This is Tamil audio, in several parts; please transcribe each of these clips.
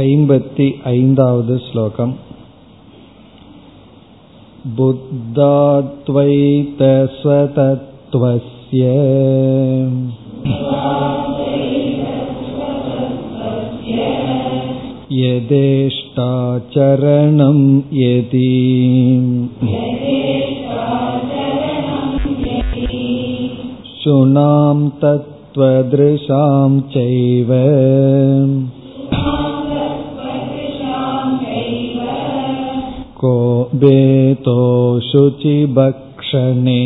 ऐम्बति ऐन्दावद् श्लोकम् बुद्धाद्वैतस्वतत्त्वस्य यदेष्टाचरणं यदि शुनां तत्त्वदृशां चैव को बेतो शुचिभक्षणे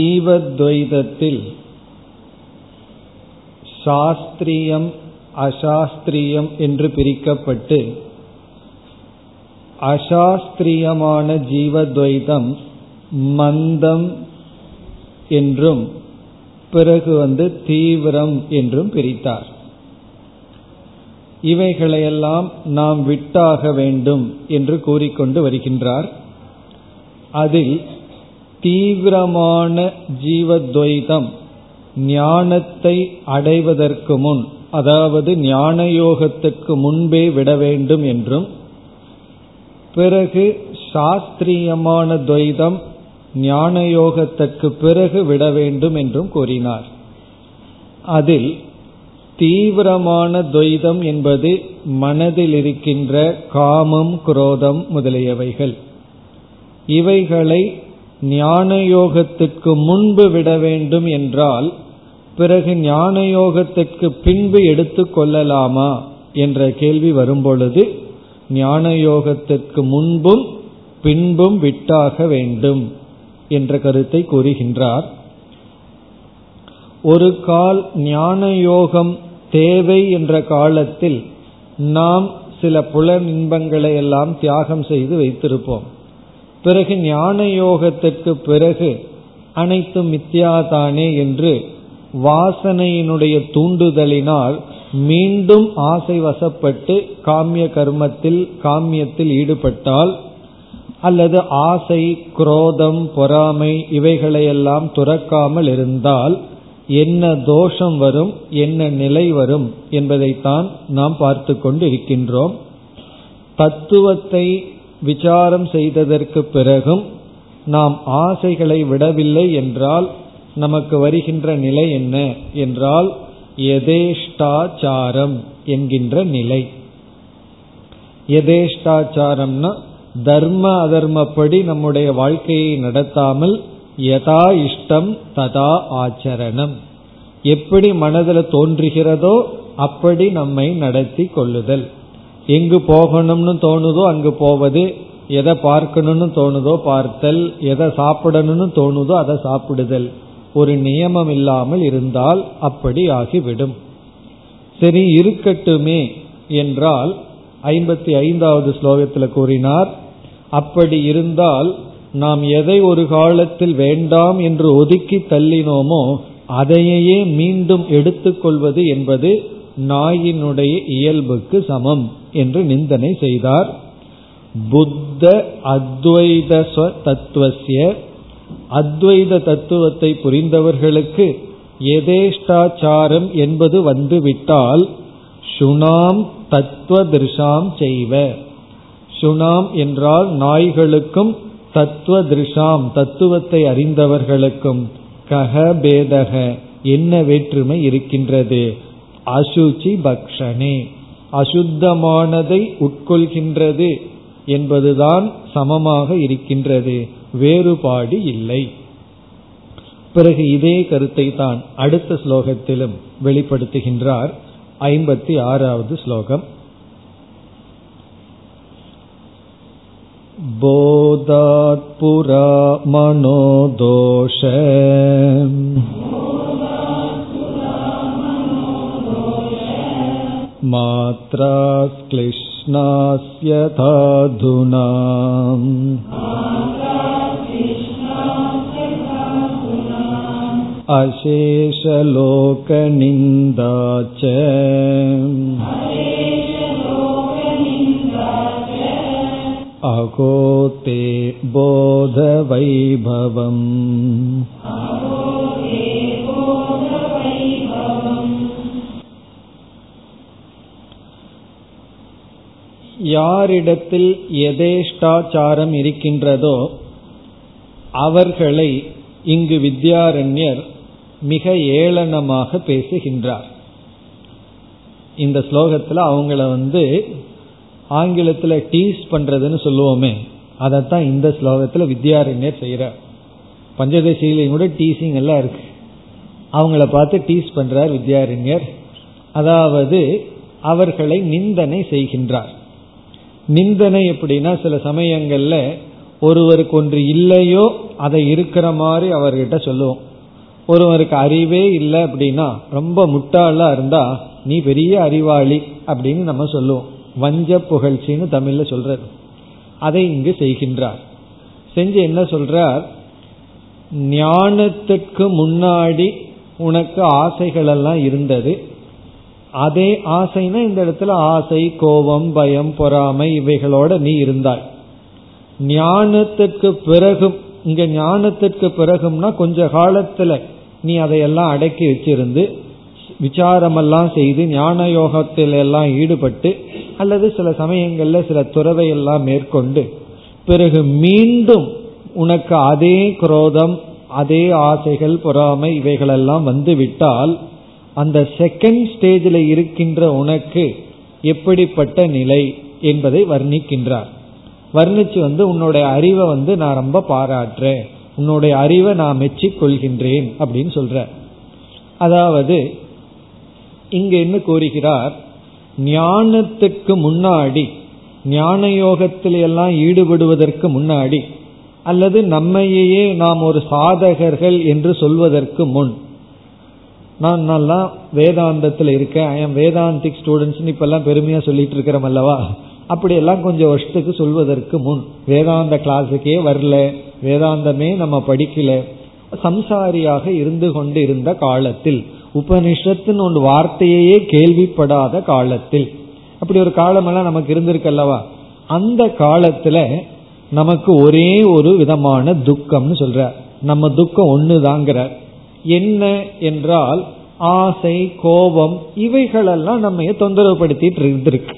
ஜீவத்வைதத்தில் சாஸ்திரியம் அசாஸ்திரியம் என்று பிரிக்கப்பட்டு அசாஸ்திரியமான ஜீவத்வைதம் மந்தம் என்றும் பிறகு வந்து தீவிரம் என்றும் பிரித்தார். இவைகளையெல்லாம் நாம் விட்டாக வேண்டும் என்று கூறிக்கொண்டு வருகின்றார். அதில் தீவிரமான ஜீவத்வைதம் ஞானத்தை அடைவதற்கு முன் அதாவது ஞான யோகத்துக்கு முன்பே விட வேண்டும் என்றும் பிறகு சாஸ்திரியமான துவைதம் ஞான யோகத்துக்கு பிறகு விட வேண்டும் என்றும் கூறினார். அதில் தீவிரமான துவைதம் என்பது மனதில் இருக்கின்ற காமம் குரோதம் முதலியவைகள். இவைகளை ஞான யோகத்துக்கு முன்பு விட வேண்டும் என்றால் பிறகு ஞான யோகத்திற்கு பின்பு எடுத்துக் கொள்ளலாமா என்ற கேள்வி வரும்பொழுது ஞான யோகத்திற்கு முன்பும் பின்பும் விட்டாக வேண்டும். என்ற கருத்தை கூறுகின்றார். ஒரு கால் ஞான யோகம் தேவை என்ற காலத்தில் நாம் சில புல இன்பங்களை எல்லாம் தியாகம் செய்து வைத்திருப்போம். பிறகு ஞான யோகத்திற்கு பிறகு அனைத்தும் மித்யாதானே என்று வாசனையினுடைய தூண்டுதலினால் மீண்டும் ஆசை வசப்பட்டு காமிய கர்மத்தில் காமியத்தில் ஈடுபட்டால் அல்லது ஆசை குரோதம் பொறாமை இவைகளையெல்லாம் துறக்காமல் இருந்தால் என்ன தோஷம் வரும் என்ன நிலை வரும் என்பதைத்தான் நாம் பார்த்து கொண்டு இருக்கின்றோம் தத்துவத்தை விசாரம் செய்ததற்கு பிறகும் நாம் ஆசைகளை விடவில்லை என்றால் நமக்கு வருகின்ற நிலை என்ன? என்றால் எதேஷ்டாச்சாரம் என்கின்ற நிலை. எதேஷ்டாச்சாரம்னா தர்ம அதர்மப்படி நம்முடைய வாழ்க்கையை நடத்தாமல் யதா இஷ்டம் ததா ஆச்சரணம். எப்படி மனதில் தோன்றுகிறதோ அப்படி நம்மை நடத்தி கொள்ளுதல். எங்கு போகணும்னு தோணுதோ அங்கு போவது எதை பார்க்கணும்னு தோணுதோ பார்த்தல் எதை சாப்பிடணும்னு தோணுதோ அதை சாப்பிடுதல். ஒரு நியமம் இல்லாமல் இருந்தால் அப்படி ஆகிவிடும். சரி இருக்கட்டுமே என்றால் ஐம்பத்தி ஐந்தாவது ஸ்லோகத்தில் கூறினார் அப்படி இருந்தால் நாம் எதை ஒரு காலத்தில் வேண்டாம் என்று ஒதுக்கி தள்ளினோமோ அதையே மீண்டும் எடுத்துக்கொள்வது என்பது நாயினுடைய இயல்புக்கு சமம் என்று நிந்தனை செய்தார். புத்த அத்வைத தத்துவசிய அத்வைத தத்துவத்தை புரிந்தவர்களுக்கு எதேஷ்டாச்சாரம் என்பது வந்துவிட்டால் சுனாம் தத்துவ திருஷாம் செய்வ. சுனாம் என்றால் நாய்களுக்கும் தத்துவ திருஷாம் தத்துவத்தை அறிந்தவர்களுக்கும். கக பேதக என்ன வேற்றுமை இருக்கின்றது? அசுச்சி பக்ஷனே. அசுத்தமானதை உட்கொள்கின்றது என்பதுதான் சமமாக இருக்கின்றது. வேறுபாடு இல்லை. பிறகு இதே கருத்தை தான் அடுத்த ஸ்லோகத்திலும் வெளிப்படுத்துகின்றார். ஐம்பத்தி ஆறாவது ஸ்லோகம். बोधात् पुरा मनोदोष मात्राश्क्लिष्णास्यथाधुना अशेषलोकनिन्दा च अहो ते बोधवैभवम् யாரிடத்தில் எதேஷ்டாச்சாரம் இருக்கின்றதோ அவர்களை இங்கு வித்யாரண்யர் மிக ஏளனமாக பேசுகின்றார் இந்த ஸ்லோகத்தில் அவங்கள வந்து ஆங்கிலத்தில் டீஸ் பண்றதுன்னு சொல்லுவோமே அதைத்தான் இந்த ஸ்லோகத்தில் வித்யாரண்யர் செய்கிறார் பஞ்சதசியிலையும் கூட டீசிங் எல்லாம் இருக்கு. அவங்கள பார்த்து டீஸ் பண்றார் வித்யாரண்யர் அதாவது அவர்களை நிந்தனை செய்கின்றார். நிந்தனை எப்படின்னா சில சமயங்கள்ல ஒருவருக்கு ஒன்று இல்லையோ அதை இருக்கிற மாதிரி அவர்கிட்ட சொல்லுவோம். ஒருவருக்கு அறிவே இல்லை அப்படின்னா ரொம்ப முட்டாளா இருந்தா நீ பெரிய அறிவாளி அப்படின்னு நம்ம சொல்லுவோம். வஞ்ச புகழ்ச்சின்னு தமிழ்ல சொல்றார். அதை இங்கு செய்கின்றார். செஞ்சு என்ன சொல்றார்? ஞானத்துக்கு முன்னாடி உனக்கு ஆசைகள் எல்லாம் இருந்தது. அதே ஆசைனா இந்த இடத்துல ஆசை கோபம் பயம் பொறாமை இவைகளோட நீ இருந்தாய். ஞானத்துக்கு பிறகும் இங்க ஞானத்துக்கு பிறகும்னா கொஞ்ச காலத்துல நீ அதையெல்லாம் அடக்கி வச்சிருந்து விசாரமெல்லாம் செய்து ஞான யோகத்தில் எல்லாம் ஈடுபட்டு அல்லது சில சமயங்கள்ல சில துறவையெல்லாம் மேற்கொண்டு பிறகு மீண்டும் உனக்கு அதே குரோதம் அதே ஆசைகள் பொறாமை இவைகளெல்லாம் வந்துவிட்டால் அந்த செகண்ட் ஸ்டேஜில் இருக்கின்ற உனக்கு எப்படிப்பட்ட நிலை என்பதை வர்ணிக்கின்றார். வர்ணிச்சு வந்து உன்னுடைய அறிவை வந்து நான் ரொம்ப பாராட்டுறேன். உன்னுடைய அறிவை நான் மெச்சிக் கொள்கின்றேன் அப்படின்னு சொல்ற அதாவது இங்கு என்ன கூறுகிறார்? ஞானத்துக்கு முன்னாடி ஞான யோகத்தில் எல்லாம் ஈடுபடுவதற்கு முன்னாடி அல்லது நம்மையே நாம் ஒரு சாதகர்கள் என்று சொல்வதற்கு முன். நான் நல்லா வேதாந்தத்தில் இருக்கேன். ஐ எம் வேதாந்திக் ஸ்டூடெண்ட்ஸ் இப்பெல்லாம் பெருமையாக சொல்லிட்டு இருக்கிறோம் அல்லவா? அப்படியெல்லாம் கொஞ்சம் வருஷத்துக்கு சொல்வதற்கு முன். வேதாந்த கிளாஸுக்கே வரல. வேதாந்தமே நம்ம படிக்கல. சம்சாரியாக இருந்து கொண்டு இருந்த காலத்தில். உபனிஷத்துன்னு ஒன்று வார்த்தையே கேள்விப்படாத காலத்தில். அப்படி ஒரு காலமெல்லாம் நமக்கு இருந்திருக்கல்லவா? அந்த காலத்துல நமக்கு ஒரே ஒரு விதமான துக்கம்னு சொல்ற நம்ம துக்கம் ஒண்ணுதாங்கிறார். என்ன என்றால் ஆசை கோபம் இவைகளெல்லாம் நம்ம தொந்தரவுப்படுத்திட்டு இருந்திருக்கு?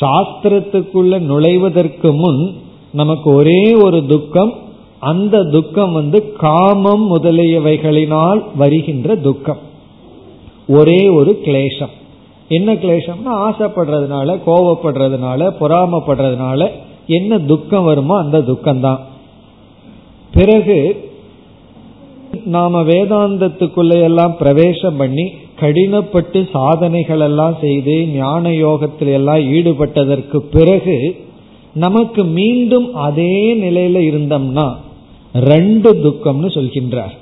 சாஸ்திரத்துக்குள்ள நுழைவதற்கு முன் நமக்கு ஒரே ஒரு துக்கம் அந்த துக்கம் வந்து காமம் முதலியவைகளினால் வருகின்ற துக்கம். ஒரே ஒரு கிளேசம் என்ன கிளேசம்னா ஆசைப்படுறதுனால கோவப்படுறதுனால பொறாமப்படுறதுனால என்ன துக்கம் வருமோ அந்த துக்கம்தான். பிறகு நாம வேதாந்தத்துக்குள்ள எல்லாம் பிரவேசம் பண்ணி கடினப்பட்டு சாதனைகள் எல்லாம் செய்து ஞான யோகத்தில் எல்லாம் ஈடுபட்டதற்கு பிறகு நமக்கு மீண்டும் அதே நிலையில இருந்தோம்னா ரெண்டு துக்கம்னு சொல்கின்றார்.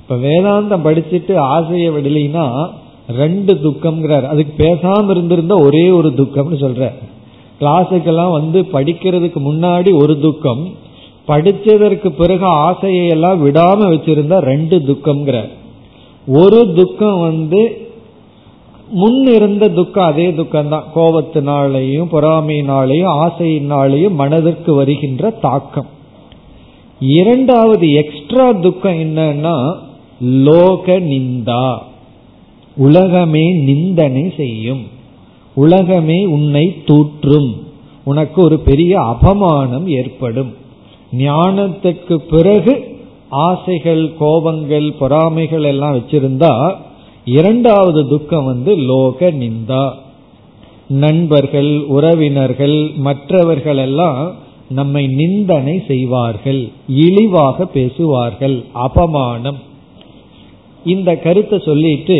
இப்ப வேதாந்தம் படிச்சுட்டு ஆசையை விடலினா ரெண்டு துக்கம்ங்கிறார். அதுக்கு பேசாம இருந்திருந்த ஒரே ஒரு துக்கம்னு சொல்ற கிளாஸுக்கெல்லாம் வந்து படிக்கிறதுக்கு முன்னாடி ஒரு துக்கம் படிச்சதற்கு பிறகு ஆசையை எல்லாம் விடாம வச்சிருந்தா ரெண்டு துக்கம்ங்கிறார். ஒரு துக்கம் வந்து முன் இருந்த துக்கம் அதே துக்கம் தான் கோபத்தினாலேயும் பொறாமையினாலேயும் ஆசையினாலேயும் மனதிற்கு வருகின்ற தாக்கம். இரண்டாவது எக்ஸ்ட்ரா துக்கம் என்னன்னா லோக நிந்தா. உலகமே நிந்தனை செய்யும். உலகமே உன்னை தூற்றும். உனக்கு ஒரு பெரிய அபமானம் ஏற்படும். ஞானத்துக்கு பிறகு ஆசைகள் கோபங்கள் பொறாமைகள் எல்லாம் வச்சிருந்தா இரண்டாவது துக்கம் வந்து லோக நிந்தா. நண்பர்கள் உறவினர்கள் மற்றவர்கள் எல்லாம் நம்மை நிந்தனை செய்வார்கள் இழிவாக பேசுவார்கள் அபமானம். இந்த கருத்தை சொல்லிட்டு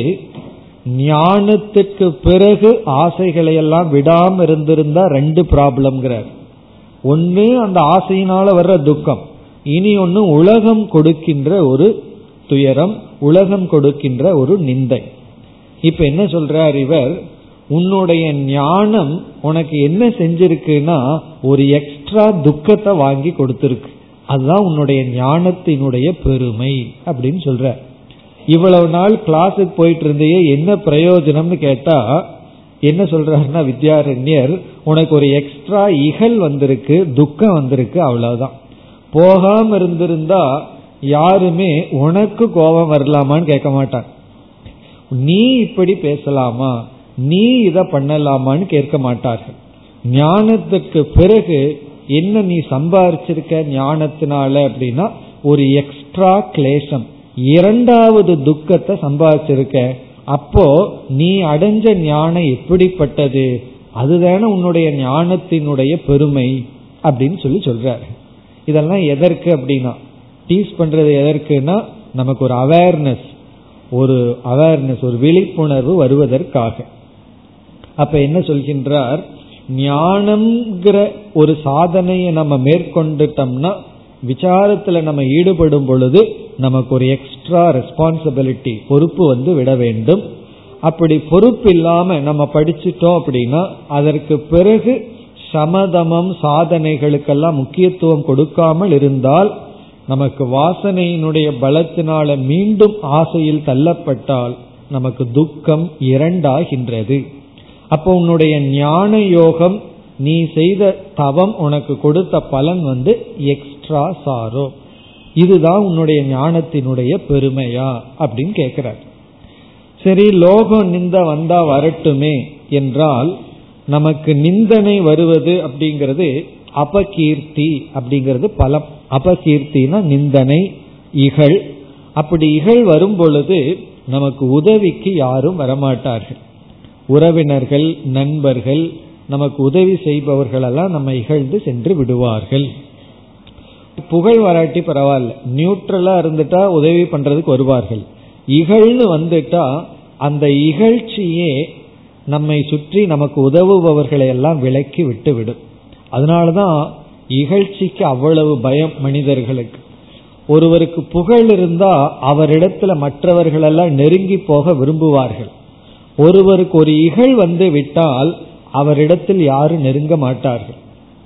ஞானத்துக்கு பிறகு ஆசைகளை எல்லாம் விடாம இருந்திருந்தா ரெண்டு ப்ராப்ளம்ங்கிறார். ஒன்னு அந்த ஆசையினால வர்ற துக்கம். இனி ஒன்று உலகம் கொடுக்கின்ற ஒரு துயரம் உலகம் கொடுக்கின்ற ஒரு நிந்தை. இப்ப என்ன சொல்றார் இவர்? உன்னுடைய ஞானம் உனக்கு என்ன செஞ்சிருக்குன்னா ஒரு எக்ஸ்ட்ரா துக்கத்தை வாங்கி கொடுத்துருக்கு. அதுதான் உன்னுடைய ஞானத்தினுடைய பெருமை அப்படின்னு சொல்ற. இவ்வளவு நாள் கிளாஸுக்கு போயிட்டு இருந்தையே என்ன பிரயோஜனம்னு கேட்டா என்ன சொல்றாருன்னா வித்யாரண்யர் உனக்கு ஒரு எக்ஸ்ட்ரா இகல் வந்திருக்கு துக்கம் வந்திருக்கு அவ்வளவுதான். போகாம இருந்திருந்தா யாருமே உனக்கு கோபம் வரலாமான்னு கேட்க மாட்டான். நீ இப்படி பேசலாமா? நீ இத பண்ணலாமான்னு கேட்க மாட்டார்கள். ஞானத்துக்கு பிறகு என்ன நீ சம்பாரிச்சிருக்க ஞானத்தினால அப்படின்னா ஒரு எக்ஸ்ட்ரா கிளேசம். இரண்டாவது துக்கத்தை சம்பாதிச்சிருக்க அப்போ நீ அடைஞ்ச ஞானம் எப்படிப்பட்டது? அதுதானே உன்னுடைய ஞானத்தினுடைய பெருமை அப்படின்னு சொல்லி சொல்றாரு. இதெல்லாம் எதற்கு அப்படின்னா டீஸ் பண்றது எதற்குன்னா நமக்கு ஒரு அவேர்னஸ் ஒரு அவேர்னஸ் ஒரு விழிப்புணர்வு வருவதற்காக. அப்ப என்ன சொல்கின்றார்? ஞானம்ங்கிற ஒரு சாதனையை நம்ம மேற்கொண்டுட்டோம்னா விசாரத்துல நம்ம ஈடுபடும் பொழுது நமக்கு ஒரு எக்ஸ்ட்ரா ரெஸ்பான்சிபிலிட்டி பொறுப்பு வந்து விட வேண்டும். அப்படி பொறுப்பு இல்லாம நம்ம படிச்சிட்டோம் அப்படின்னா அதற்கு பிறகு சமதமம் சாதனைகளுக்கெல்லாம் முக்கியத்துவம் கொடுக்காமல் இருந்தால் நமக்கு வாசனையினுடைய பலத்தினால மீண்டும் ஆசையில் தள்ளப்பட்டால் நமக்கு துக்கம் இரண்டாகின்றது. அப்போ உன்னுடைய ஞான யோகம் நீ செய்த தவம் உனக்கு கொடுத்த பலன் வந்து எக்ஸ்ட்ரா சாரோ இதுதான் உன்னுடைய ஞானத்தினுடைய பெருமையா? அப்படின்னு கேட்கிறார் சரி லோகம் நிந்த வந்தா வரட்டுமே என்றால் நமக்கு நிந்தனை வருவது அப்படிங்கிறது அபகீர்த்தி அப்படிங்கிறது பலம். அபகீர்த்தினா நிந்தனை இகழ். அப்படி இகழ் வரும் பொழுது நமக்கு உதவிக்கு யாரும் வரமாட்டார்கள். உறவினர்கள் நண்பர்கள் நமக்கு உதவி செய்பவர்கள் எல்லாம் நம்ம இகழ்ந்து சென்று விடுவார்கள். புகழ் வராட்டி பரவாயில்ல. நியூட்ரலா இருந்துட்டா உதவி பண்றதுக்கு வருவார்கள். இகழ்னு வந்துட்டா அந்த இகழ்ச்சியே நம்மை சுற்றி நமக்கு உதவுபவர்களை எல்லாம் விலக்கி விட்டு விடும் அதனாலதான் இகழ்ச்சிக்கு அவ்வளவு பயம் மனிதர்களுக்கு. ஒருவருக்கு புகழ் இருந்தா அவரிடத்துல மற்றவர்களெல்லாம் நெருங்கி போக விரும்புவார்கள். ஒருவருக்கு ஒரு இகழ் வந்து விட்டால் அவரிடத்தில் யாரும் நெருங்க மாட்டார்கள்.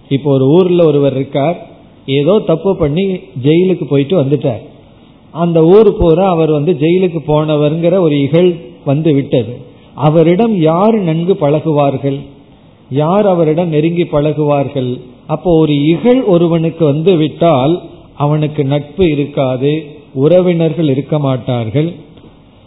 இப்போ ஒரு ஊர்ல ஒருவர் இருக்கார் ஏதோ தப்பு பண்ணி ஜெயிலுக்கு போயிட்டு வந்துட்டார். அந்த ஊர் போற அவர் வந்து ஜெயிலுக்கு போனவர்ங்கிற ஒரு இகழ் வந்து விட்டது. அவரிடம் யார் நன்கு பழகுவார்கள்? யார் அவரிடம் நெருங்கி பழகுவார்கள்? அப்போ ஒரு இகழ் ஒருவனுக்கு வந்து விட்டால் அவனுக்கு நட்பு இருக்காது உறவினர்கள் இருக்க மாட்டார்கள்.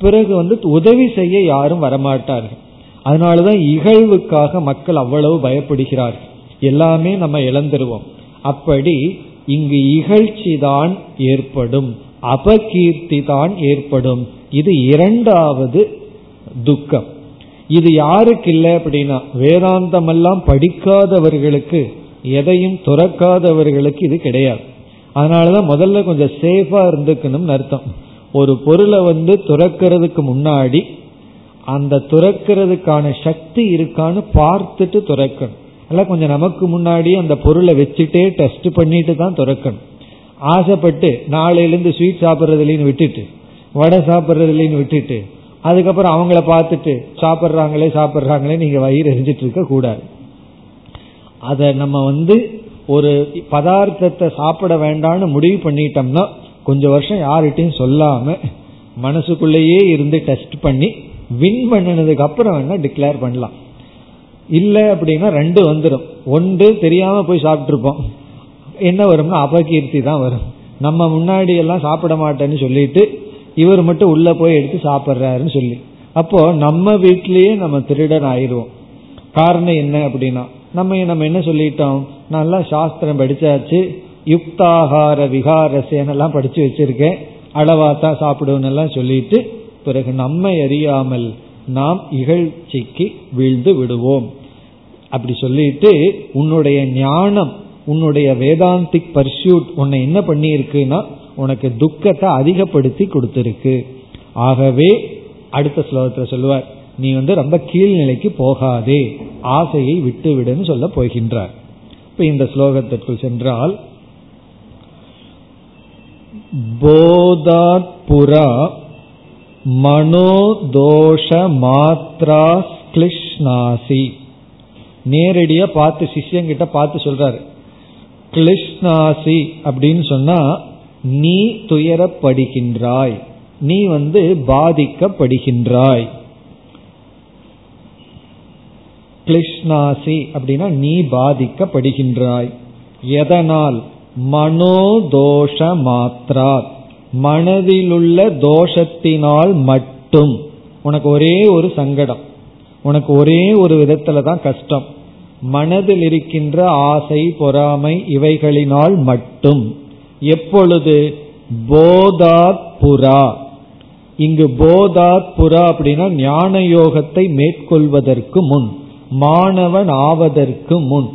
பிறகு வந்து உதவி செய்ய யாரும் வரமாட்டார்கள். அதனாலதான் இகழ்வுக்காக மக்கள் அவ்வளவு பயப்படுகிறார்கள். எல்லாமே நம்ம இழந்துருவோம். அப்படி இங்கு இகழ்ச்சி தான் ஏற்படும். அபகீர்த்தி தான் ஏற்படும். இது இரண்டாவது துக்கம். இது யாருக்கு இல்லை அப்படின்னா வேதாந்தம் எல்லாம் படிக்காதவர்களுக்கு எதையும் துறக்காதவர்களுக்கு இது கிடையாது. அதனாலதான் முதல்ல கொஞ்சம் சேஃபா இருந்துக்கணும்னு அர்த்தம். ஒரு பொருளை வந்து துறக்கிறதுக்கு முன்னாடி அந்த துறக்கிறதுக்கான சக்தி இருக்கான்னு பார்த்துட்டு துறக்கணும். எல்லாம் கொஞ்சம் நமக்கு முன்னாடி அந்த பொருளை வச்சுட்டே டெஸ்ட் பண்ணிட்டு தான் துறக்கணும். ஆசைப்பட்டு நாளையிலேருந்து ஸ்வீட் சாப்பிட்றதுலேன்னு விட்டுட்டு வடை சாப்பிட்றதுலேன்னு விட்டுட்டு அதுக்கப்புறம் அவங்கள பார்த்துட்டு சாப்பிட்றாங்களே சாப்பிட்றாங்களே நீங்கள் வயிறு எரிஞ்சிட்டு இருக்க கூடாது. அதை நம்ம வந்து ஒரு பதார்த்தத்தை சாப்பிட வேண்டாம்னு முடிவு பண்ணிட்டோம்னா கொஞ்சம் வருஷம் யார்கிட்டையும் சொல்லாம மனசுக்குள்ளேயே இருந்து டெஸ்ட் பண்ணி வின் பண்ணினதுக்கு அப்புறம் வேணா டிக்ளேர் பண்ணலாம். இல்லை அப்படின்னா ரெண்டு வந்துடும் ஒன்று தெரியாம போய் சாப்பிட்டுருப்போம். என்ன வரும்னா அபகீர்த்தி தான் வரும். நம்ம முன்னாடி எல்லாம் சாப்பிட மாட்டேன்னு சொல்லிட்டு இவர் மட்டும் உள்ள போய் எடுத்து சாப்பிட்றாருன்னு சொல்லி. அப்போ நம்ம வீட்லயே நம்ம திருடன் ஆயிடுவோம். காரணம் என்ன அப்படின்னா நம்ம நம்ம என்ன சொல்லிட்டோம்? நல்லா சாஸ்திரம் படிச்சாச்சு. யுக்தாகார விகாரசேனெல்லாம் படிச்சு வச்சிருக்கேன். அளவாத்தான் சாப்பிடுவோம் எல்லாம் சொல்லிட்டு பிறகு நம்மை அறியாமல் நாம் இகழ்ச்சிக்கு வீழ்ந்து விடுவோம். அப்படி சொல்லிட்டு உன்னுடைய ஞானம் உன்னுடைய வேதாந்திக் பர்சியூட் உன்னை என்ன பண்ணியிருக்குன்னா உனக்கு துக்கத்தை அதிகப்படுத்தி கொடுத்துருக்கு. ஆகவே அடுத்த ஸ்லோகத்தில் சொல்லுவார் நீ வந்து ரொம்ப கீழ்நிலைக்கு போகாதே ஆசையை விட்டு விடுன்னு சொல்ல போகின்றார். இப்ப இந்த ஸ்லோகத்திற்குள் சென்றால் போதாத் புரா மனோதோஷ மாத்ரா கிளிஷ்னாசி நேரடியா பார்த்து சிஷ்யங்கிட்ட பார்த்து சொல்றாரு. கிளிஷ்னாசி அப்படின்னு சொன்னா நீ துயரப்படுகின்றாய். நீ வந்து பாதிக்கப்படுகின்றாய். கிளிஷ்னாசி அப்படின்னா நீ பாதிக்கப்படுகின்றாய். எதனால்? மனோதோஷ மாத்ரா மனதிலுள்ள தோஷத்தினால் மட்டும். உனக்கு ஒரே ஒரு சங்கடம். உனக்கு ஒரே ஒரு விதத்துல தான் கஷ்டம். மனதில் இருக்கின்ற ஆசை பொறாமை இவைகளினால் மட்டும். எப்பொழுது? போதாத் புறா இங்கு போதாத் புறா அப்படின்னா ஞான யோகத்தை மேற்கொள்வதற்கு முன் மாணவன் ஆவதற்கு முன்.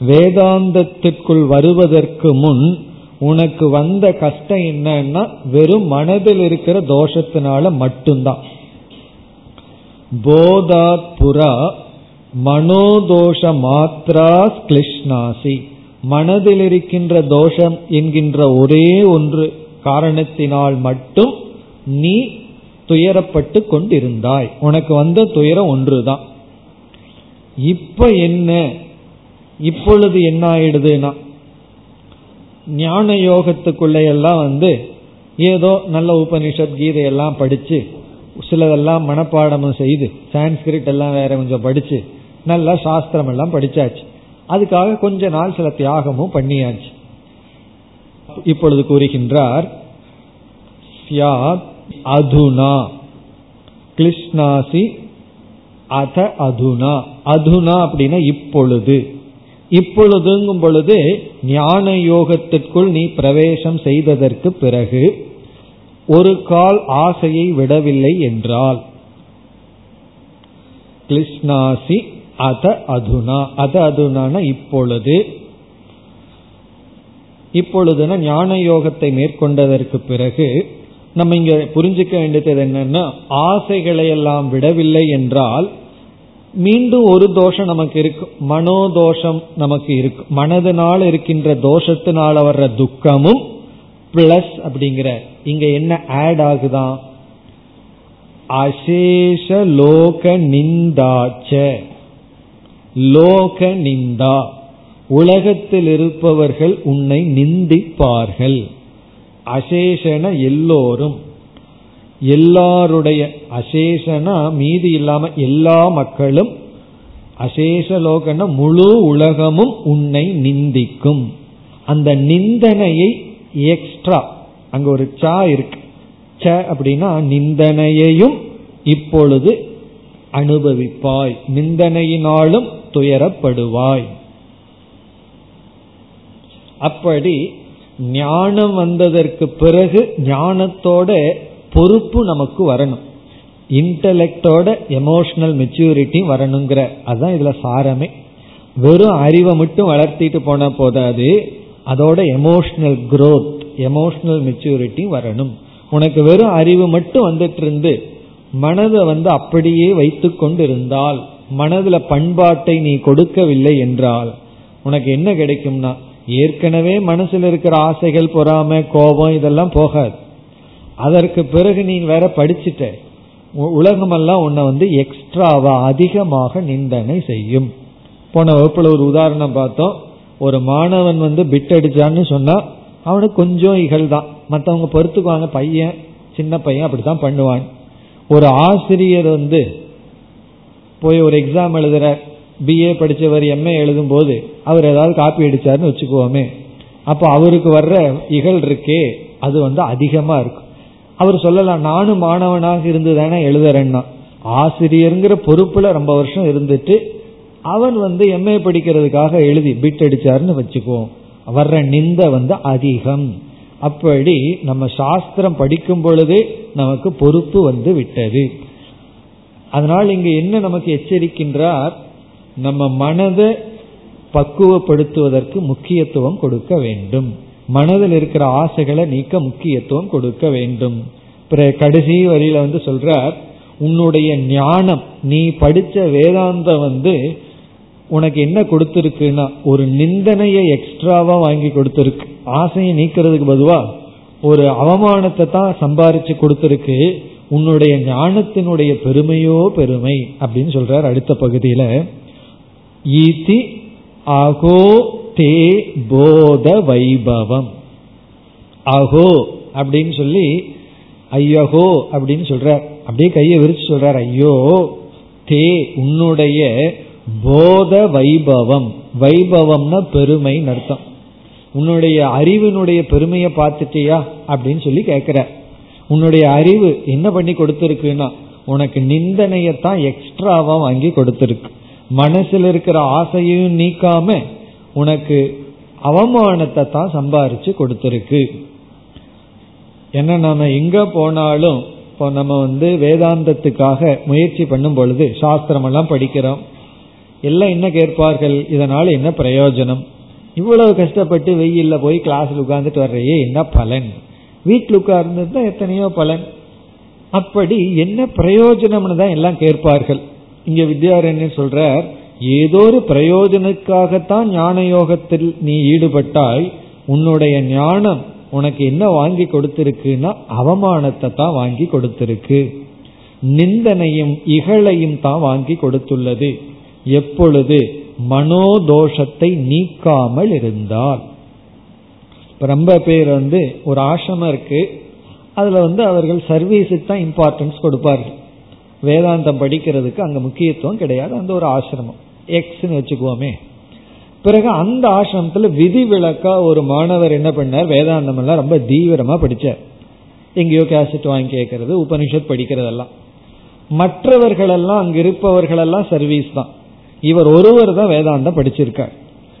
வேதாந்தத்திற்குள் வருவதற்கு முன் உனக்கு வந்த கஷ்டம் என்னன்னா வெறும் மனதில் இருக்கிற தோஷத்தினால மட்டும்தான். போதாத் புறா மனோதோஷ மாத்ரா கிளிஷ்னாசி மனதில் இருக்கின்ற தோஷம் என்கின்ற ஒரே ஒன்று காரணத்தினால் மட்டும் நீ துயரப்பட்டு கொண்டிருந்தாய். உனக்கு வந்த துயரம் ஒன்றுதான். இப்ப என்ன? இப்பொழுது என்ன ஆயிடுதுன்னா ஞான யோகத்துக்குள்ள எல்லாம் வந்து ஏதோ நல்ல உபனிஷத் கீதையெல்லாம் படிச்சு சிலதெல்லாம் மனப்பாடமும் செய்து சான்ஸ்கிரிட் எல்லாம் வேற கொஞ்சம் படிச்சு நல்லா சாஸ்திரம் எல்லாம் படிச்சாச்சு. அதுக்காக கொஞ்ச நாள் சில தியாகமும் பண்ணியாச்சு. இப்பொழுது கூறுகின்றார் அதுனா கிருஷ்ணாசி அத அதுனா. அதுனா அப்படின்னா இப்பொழுது. இப்பொழுதுங்கும் பொழுது ஞான யோகத்திற்குள் நீ பிரவேசம் செய்ததற்கு பிறகு ஒரு கால் ஆசையை விடவில்லை என்றால். கிருஷ்ணாசி அத அதுனா. அத அதுனான இப்பொழுது. இப்பொழுதுனா ஞான யோகத்தை மேற்கொண்டதற்கு பிறகு நம்ம இங்க புரிஞ்சுக்க வேண்டியது என்னன்னா ஆசைகளை எல்லாம் விடவில்லை என்றால் மீண்டும் ஒரு தோஷம் நமக்கு இருக்கும் மனோதோஷம் நமக்கு இருக்கும் மனதினால் இருக்கின்ற தோஷத்தினால வர்ற துக்கமும் பிளஸ் அப்படிங்கிற இங்க என்ன ஆட் ஆகுதான் அசேஷ லோக நிந்தாச்ச. லோக நிந்தா. உலகத்தில் இருப்பவர்கள் உன்னை நிந்திப்பார்கள். அசேஷன எல்லோரும். எல்லாருடைய அசேஷனா மீதி இல்லாம எல்லா மக்களும் அசேஷ லோகன்னா முழு உலகமும் உன்னை நிந்திக்கும். அந்த நிந்தனையை எக்ஸ்ட்ரா அங்க ஒரு சா இருக்கு. ச அப்படின்னா நிந்தனையையும் இப்பொழுது அனுபவிப்பாய். நிந்தனையினாலும் துயரப்படுவாய். அப்படி ஞானம் வந்ததற்கு பிறகு ஞானத்தோட பொறுப்பு நமக்கு வரணும். இன்டலெக்டோட எமோஷனல் மெச்சூரிட்டி வரணுங்கிற அதுதான் இதுல சாரமே. வெறும் அறிவை மட்டும் வளர்த்திட்டு போன போதாது அதோட எமோஷனல் குரோத் எமோஷனல் மெச்சூரிட்டி வரணும். உனக்கு வெறும் அறிவு மட்டும் வந்துட்டு இருந்து மனதை வந்து அப்படியே வைத்து கொண்டிருந்தால் மனதுல பண்பாட்டை நீ கொடுக்கவில்லை என்றால் உனக்கு என்ன கிடைக்கும்னா ஏற்கனவே மனசுல இருக்கிற ஆசைகள் பொறாம கோபம் இதெல்லாம் போகாது. அதற்கு பிறகு நீ வேற படிச்சுட்ட. உலகமெல்லாம் உன்னை வந்து எக்ஸ்ட்ராவா அதிகமாக நிந்தனை செய்யும். போன வகுப்புல ஒரு உதாரணம் பார்த்தோம். ஒரு மாணவன் வந்து பிட் அடிச்சான்னு சொன்னா அவனுக்கு கொஞ்சம் இகழ்தான் மற்றவங்க பொறுத்துக்குவாங்க பையன் சின்ன பையன் அப்படித்தான் பண்ணுவான். ஒரு ஆசிரியர் வந்து போய் ஒரு எக்ஸாம் எழுதுற பிஏ படித்தவர் எம்ஏ எழுதும் போது அவர் ஏதாவது காப்பி அடிச்சாருன்னு வச்சுக்குவோமே. அப்போ அவருக்கு வர்ற இகழ் இருக்கே அது வந்து அதிகமா இருக்கும். அவர் சொல்லலாம் நானும் மாணவனாக இருந்து தானே எழுதுறேன்னா. ஆசிரியருங்கிற பொறுப்புல ரொம்ப வருஷம் இருந்துட்டு அவன் வந்து எம்ஏ படிக்கிறதுக்காக எழுதி பிட் அடிச்சாருன்னு வச்சுக்குவோம். வர்ற நிந்த வந்து அதிகம். அப்படி நம்ம சாஸ்திரம் படிக்கும் பொழுதே நமக்கு பொறுப்பு வந்து விட்டது. அதனால் இங்கு என்ன நமக்கு எச்சரிக்கின்றார்? நம்ம மனதை பக்குவப்படுத்துவதற்கு முக்கியத்துவம் கொடுக்க வேண்டும். மனதில் இருக்கிற ஆசைகளை நீக்க முக்கியத்துவம் கொடுக்க வேண்டும். கடைசி வரியில வந்து சொல்றார் உன்னுடைய ஞானம் நீ படிச்ச வேதாந்தம் வந்து உனக்கு என்ன கொடுத்துருக்குன்னா ஒரு நிந்தனையை எக்ஸ்ட்ராவா வாங்கி கொடுத்துருக்கு. ஆசையை நீக்கிறதுக்கு பதுவா ஒரு அவமானத்தை தான் சம்பாரிச்சு கொடுத்துருக்கு. உன்னுடைய ஞானத்தினுடைய பெருமையோ பெருமை அப்படின்னு சொல்றார் அடுத்த பகுதியில. ஈதி அகோ தே போத வைபவம். அகோ அப்படின்னு சொல்லி ஐயகோ அப்படின்னு சொல்றார். அப்படியே கையை விரிச்சு சொல்றார் ஐயோ தே உன்னுடைய போத வைபவம். வைபவம்னா பெருமை அர்த்தம். உன்னுடைய அறிவினுடைய பெருமையை பார்த்துட்டியா அப்படின்னு சொல்லி கேட்கிற உன்னுடைய அறிவு என்ன பண்ணி கொடுத்துருக்குன்னா உனக்கு நிந்தனையத்தான் எக்ஸ்ட்ராவா வாங்கி கொடுத்துருக்கு. மனசில் இருக்கிற ஆசையும் நீக்காம உனக்கு அவமானத்தை தான் சம்பாரிச்சு கொடுத்துருக்கு. என்ன நம்ம எங்க போனாலும் இப்போ நம்ம வந்து வேதாந்தத்துக்காக முயற்சி பண்ணும் பொழுது சாஸ்திரம் எல்லாம் படிக்கிறோம். எல்லாம் என்ன கேட்பார்கள்? இதனால என்ன பிரயோஜனம்? இவ்வளவு கஷ்டப்பட்டு வெயில்ல போய் கிளாஸ்ல உட்கார்ந்துட்டு வர்றையே என்ன பலன்? வீட்டில் உட்கார்ந்து தான் எத்தனையோ பலன். அப்படி என்ன பிரயோஜனம்னு தான் எல்லாம் கேட்பார்கள். இங்க வித்யாரண்யர் சொல்றார் ஏதோ ஒரு பிரயோஜனத்துக்காகத்தான் ஞான யோகத்தில் நீ ஈடுபட்டாய் உன்னுடைய ஞானம் உனக்கு என்ன வாங்கி கொடுத்திருக்குன்னா அவமானத்தை தான் வாங்கி கொடுத்திருக்கு. நிந்தனையும் இகழையும் தான் வாங்கி கொடுத்துள்ளது. எப்பொழுது மனோதோஷத்தை நீக்காமல் இருந்தால். ரொம்ப பேர் வந்து ஒரு ஆசிரமம் இருக்கு. அதுல வந்து அவர்கள் சர்வீஸுக்கு தான் இம்பார்ட்டன்ஸ் கொடுப்பார்கள். வேதாந்தம் படிக்கிறதுக்கு அங்க முக்கியத்துவம் கிடையாது. அந்த ஒரு ஆசிரமம். எக்ஸ்ன்னு வச்சுக்குவோமே. பிறகு அந்த ஆசிரமத்தில் விதி விளக்கா ஒரு மாணவர் என்ன பண்ணார்? வேதாந்தம் எல்லாம் ரொம்ப தீவிரமா படிச்சார். எங்கேயோ கேசட் வாங்கி கேட்கறது உபனிஷத் படிக்கிறதெல்லாம். மற்றவர்களெல்லாம் அங்க இருப்பவர்களெல்லாம் சர்வீஸ் தான். இவர் ஒருவர் தான் வேதாந்தம் படிச்சிருக்கார்.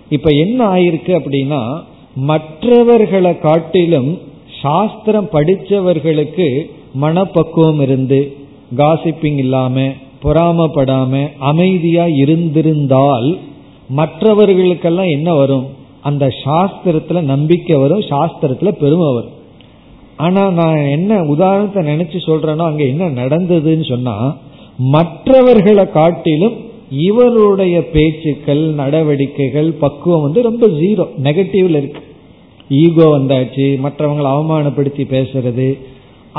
இப்ப என்ன ஆயிருக்கு அப்படின்னா மற்றவர்களை காட்டிலும் சாஸ்திரம் படித்தவர்களுக்கு மனப்பக்குவம் இருந்து காசிப்பிங் இல்லாம பொறாமப்படாம அமைதியா இருந்திருந்தால் மற்றவர்களுக்கெல்லாம் என்ன வரும்? அந்த சாஸ்திரத்துல நம்பிக்கை வரும் சாஸ்திரத்துல பெருமை வரும். ஆனா நான் என்ன உதாரணத்தை நினைச்சு சொல்றேனோ அங்க என்ன நடந்ததுன்னு சொன்னா மற்றவர்களை காட்டிலும் இவருடைய பேச்சுக்கள் நடவடிக்கைகள் பக்குவம் வந்து ரொம்ப ஜீரோ நெகட்டிவ்ல இருக்கு. ஈகோ வந்தாச்சு மற்றவங்களை அவமானப்படுத்தி பேசுறது